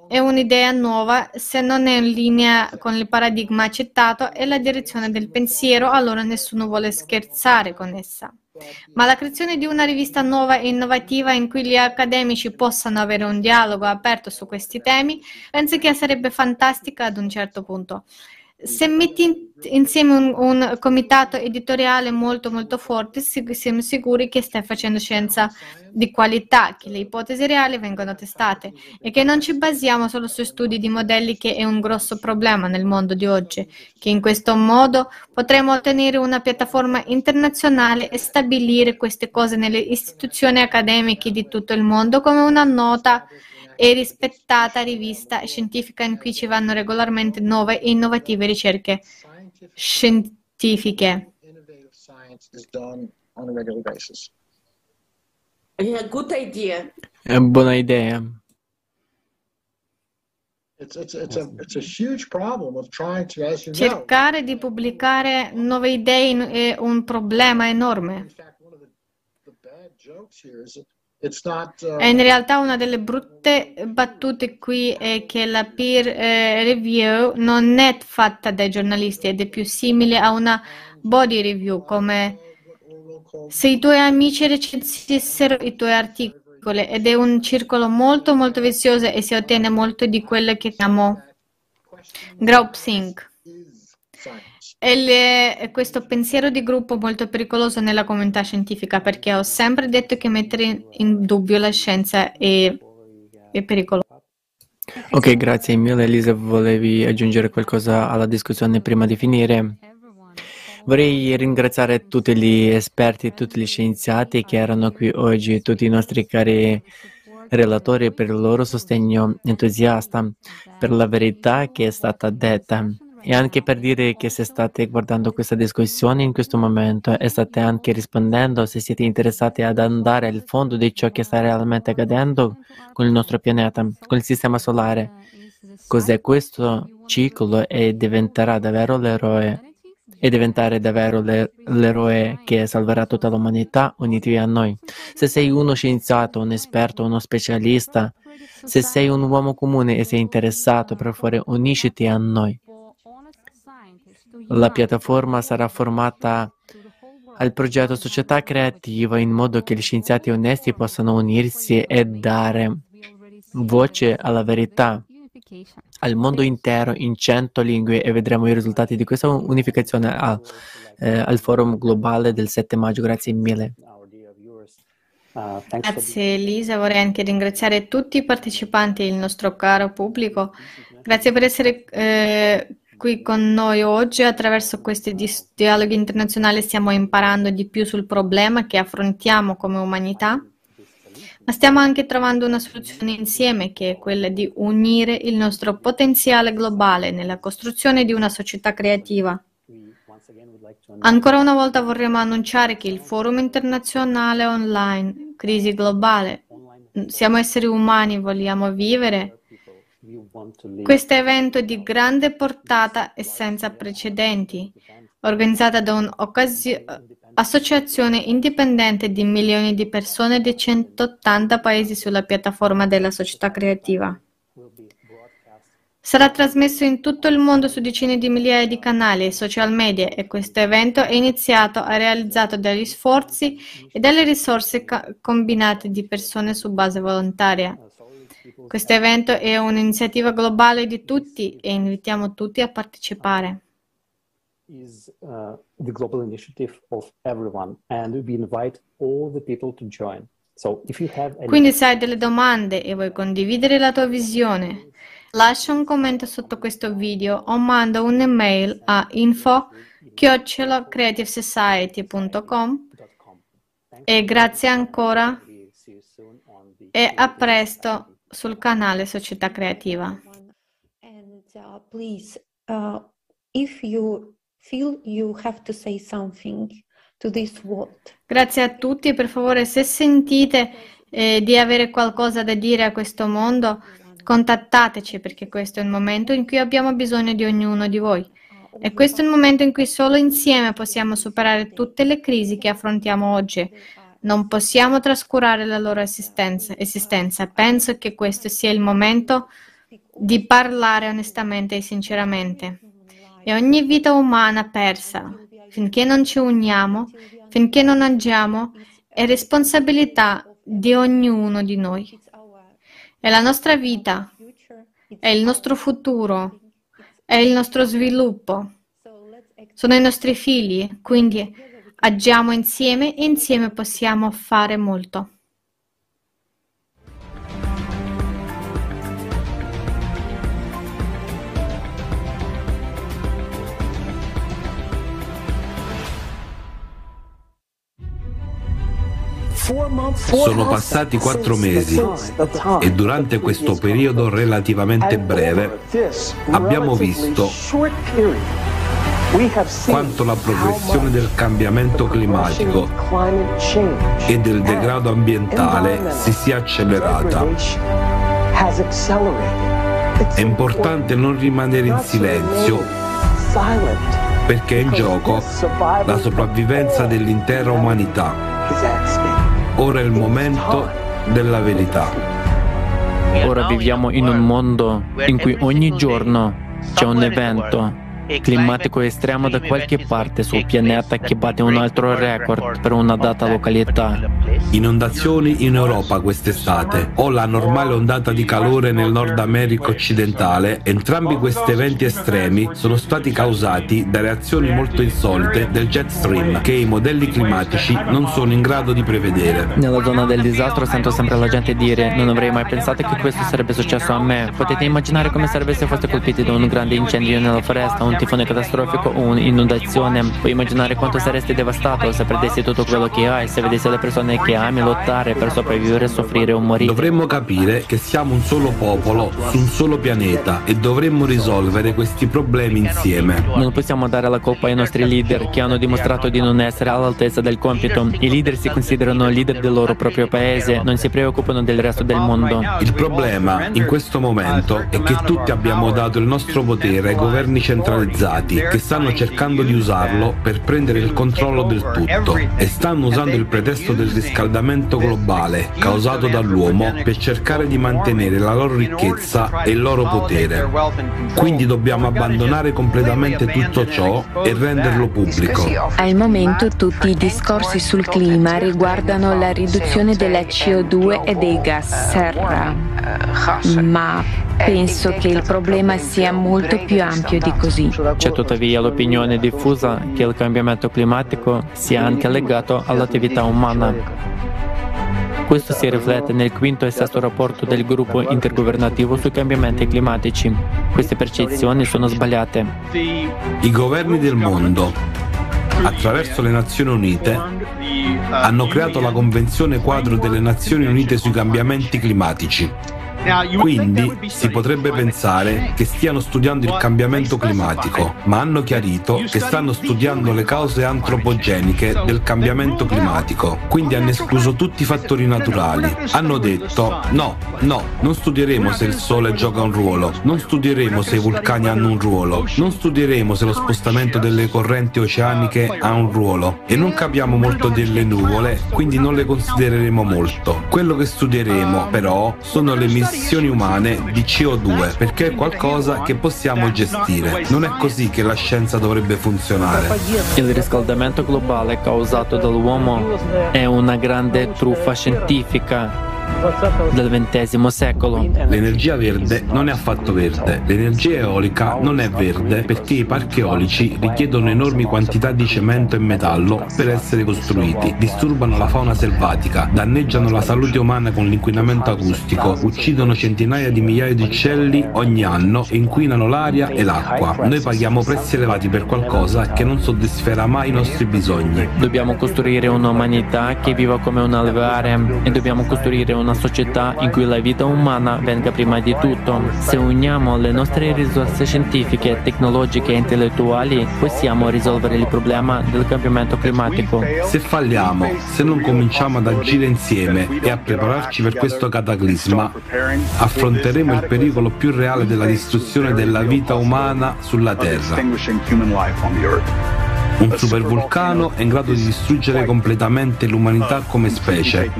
è, un'idea nuova, se non è in linea con il paradigma accettato e la direzione del pensiero, allora nessuno vuole scherzare con essa. Ma la creazione di una rivista nuova e innovativa in cui gli accademici possano avere un dialogo aperto su questi temi, penso che sarebbe fantastica ad un certo punto se metti insieme un, un, comitato editoriale molto molto forte, siamo sicuri che stai facendo scienza di qualità, che le ipotesi reali vengono testate e che non ci basiamo solo su studi di modelli che è un grosso problema nel mondo di oggi, che in questo modo potremo ottenere una piattaforma internazionale e stabilire queste cose nelle istituzioni accademiche di tutto il mondo come una nota e rispettata rivista scientifica in cui ci vanno regolarmente nuove e innovative ricerche scientifiche. È una buona idea. Cercare di pubblicare nuove idee è un problema enorme. Uh, in realtà una delle brutte battute qui è che la peer eh, review non è fatta dai giornalisti ed è più simile a una body review, come se i tuoi amici recensissero i tuoi articoli ed è un circolo molto molto vizioso e si ottiene molto di quello che chiamiamo groupthink. E le, questo pensiero di gruppo molto pericoloso nella comunità scientifica perché ho sempre detto che mettere in dubbio la scienza è, è pericoloso. Ok, grazie mille Elisa. Volevi aggiungere qualcosa alla discussione prima di finire? Vorrei ringraziare tutti gli esperti, tutti gli scienziati che erano qui oggi, tutti i nostri cari relatori per il loro sostegno entusiasta, per la verità che è stata detta E anche per dire che se state guardando questa discussione in questo momento e state anche rispondendo, se siete interessati ad andare al fondo di ciò che sta realmente accadendo con il nostro pianeta, con il sistema solare, cos'è questo ciclo e diventerà davvero l'eroe e diventare davvero l'eroe che salverà tutta l'umanità, unitevi a noi. Se sei uno scienziato, un esperto, uno specialista, se sei un uomo comune e sei interessato, per favore unisciti a noi. La piattaforma sarà formata al progetto Società Creativa in modo che gli scienziati onesti possano unirsi e dare voce alla verità al mondo intero in cento lingue e vedremo i risultati di questa unificazione al, eh, al forum globale del 7 maggio. Grazie mille. Grazie Elisa, vorrei anche ringraziare tutti i partecipanti e il nostro caro pubblico. Grazie per essere eh, qui con noi oggi. Attraverso questi dialoghi internazionali stiamo imparando di più sul problema che affrontiamo come umanità ma stiamo anche trovando una soluzione insieme che è quella di unire il nostro potenziale globale nella costruzione di una società creativa. Ancora una volta vorremmo annunciare che il Forum internazionale online, crisi globale, siamo esseri umani, vogliamo vivere. Questo evento è di grande portata e senza precedenti, organizzata da un'occasione associazione indipendente di milioni di persone di 180 paesi sulla piattaforma della società creativa. Sarà trasmesso in tutto il mondo su decine di migliaia di canali e social media e questo evento è iniziato e realizzato dagli sforzi e dalle risorse combinate di persone su base volontaria. Questo evento è un'iniziativa globale di tutti e invitiamo tutti a partecipare. Is uh. So any... Quindi se hai delle domande e vuoi condividere la tua visione, lascia un commento sotto questo video o manda un'email a info creativesociety.com e grazie ancora e a presto sul canale Società Creativa. And, uh, please, uh, if you feel you have to say something to this world. Grazie a tutti e per favore se sentite eh, di avere qualcosa da dire a questo mondo, contattateci perché questo è il momento in cui abbiamo bisogno di ognuno di voi. E questo è il momento in cui solo insieme possiamo superare tutte le crisi che affrontiamo oggi. Non possiamo trascurare la loro esistenza. esistenza. Penso che questo sia il momento di parlare onestamente e sinceramente e ogni vita umana persa, finché non ci uniamo, finché non agiamo, è responsabilità di ognuno di noi. È la nostra vita, è il nostro futuro, è il nostro sviluppo, sono i nostri figli, quindi agiamo insieme e insieme possiamo fare molto. Sono passati quattro mesi e durante questo periodo relativamente breve abbiamo visto quanto la progressione del cambiamento climatico e del degrado ambientale si sia accelerata. È importante non rimanere in silenzio perché è in gioco la sopravvivenza dell'intera umanità. Ora è il momento della verità. Ora viviamo in un mondo in cui ogni giorno c'è un evento climatico estremo da qualche parte sul pianeta che batte un altro record per una data località. Inondazioni in Europa quest'estate o la normale ondata di calore nel Nord America occidentale, entrambi questi eventi estremi sono stati causati da reazioni molto insolite del jet stream che i modelli climatici non sono in grado di prevedere. Nella zona del disastro sento sempre la gente dire non avrei mai pensato che questo sarebbe successo a me. Potete immaginare come sarebbe se foste colpiti da un grande incendio nella foresta, un tifone catastrofico o un'inondazione. Puoi immaginare quanto saresti devastato se perdessi tutto quello che hai, se vedessi le persone che ami lottare per sopravvivere, soffrire o morire. Dovremmo capire che siamo un solo popolo su un solo pianeta e dovremmo risolvere questi problemi insieme. Non possiamo dare la colpa ai nostri leader che hanno dimostrato di non essere all'altezza del compito. I leader si considerano leader del loro proprio paese, non si preoccupano del resto del mondo. Il problema in questo momento è che tutti abbiamo dato il nostro potere ai governi centralizzati che stanno cercando di usarlo per prendere il controllo del tutto e stanno usando il pretesto del riscaldamento globale causato dall'uomo per cercare di mantenere la loro ricchezza e il loro potere. Quindi dobbiamo abbandonare completamente tutto ciò e renderlo pubblico. Al momento tutti i discorsi sul clima riguardano la riduzione della CO2 e dei gas serra, ma penso che il problema sia molto più ampio di così. C'è tuttavia l'opinione diffusa che il cambiamento climatico sia anche legato all'attività umana. Questo si riflette nel quinto e sesto rapporto del gruppo intergovernativo sui cambiamenti climatici. Queste percezioni sono sbagliate. I governi del mondo, attraverso le Nazioni Unite, hanno creato la Convenzione quadro delle Nazioni Unite sui cambiamenti climatici quindi si potrebbe pensare che stiano studiando il cambiamento climatico, ma hanno chiarito che stanno studiando le cause antropogeniche del cambiamento climatico, quindi hanno escluso tutti i fattori naturali. Hanno detto no, no, non studieremo se il Sole gioca un ruolo, non studieremo se i vulcani hanno un ruolo, non studieremo se lo spostamento delle correnti oceaniche ha un ruolo e non capiamo molto delle nuvole, quindi non le considereremo molto. Quello che studieremo però sono le emissioni emissioni umane di CO2 perché è qualcosa che possiamo gestire. Non è così che la scienza dovrebbe funzionare. Il riscaldamento globale causato dall'uomo è una grande truffa scientifica del XX secolo. L'energia verde non è affatto verde. L'energia eolica non è verde perché i parchi eolici richiedono enormi quantità di cemento e metallo per essere costruiti, disturbano la fauna selvatica, danneggiano la salute umana con l'inquinamento acustico, uccidono centinaia di migliaia di uccelli ogni anno e inquinano l'aria e l'acqua. Noi paghiamo prezzi elevati per qualcosa che non soddisferà mai i nostri bisogni. Dobbiamo costruire un'umanità che viva come un alveare e dobbiamo costruire una società in cui la vita umana venga prima di tutto. Se uniamo le nostre risorse scientifiche, tecnologiche e intellettuali, possiamo risolvere il problema del cambiamento climatico. Se falliamo, se non cominciamo ad agire insieme e a prepararci per questo cataclisma, affronteremo il pericolo più reale della distruzione della vita umana sulla Terra. Un supervulcano è in grado di distruggere completamente l'umanità come specie.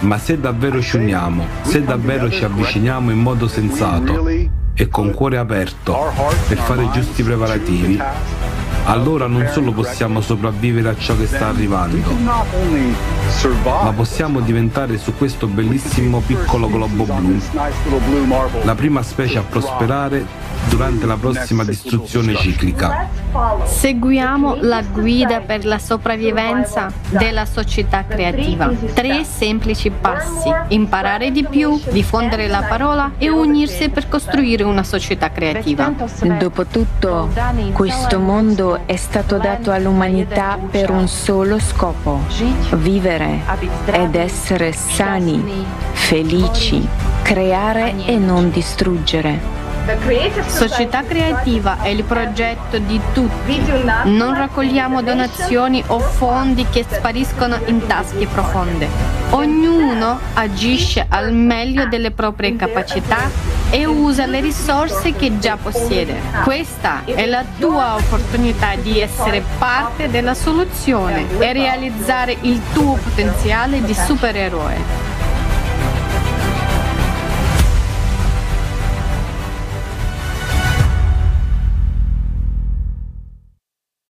Ma se davvero ci uniamo, se davvero ci avviciniamo in modo sensato e con cuore aperto per fare giusti preparativi, allora non solo possiamo sopravvivere a ciò che sta arrivando, ma possiamo diventare su questo bellissimo piccolo globo blu la prima specie a prosperare durante la prossima distruzione ciclica. Seguiamo la guida per la sopravvivenza della società creativa. Tre semplici passi. Imparare di più, diffondere la parola e unirsi per costruire una società creativa. Dopotutto, questo mondo è stato dato all'umanità per un solo scopo, vivere ed essere sani, felici, creare e non distruggere. Società creativa è il progetto di tutti. Non raccogliamo donazioni o fondi che spariscono in tasche profonde. Ognuno agisce al meglio delle proprie capacità e usa le risorse che già possiede. Questa è la tua opportunità di essere parte della soluzione e realizzare il tuo potenziale di supereroe.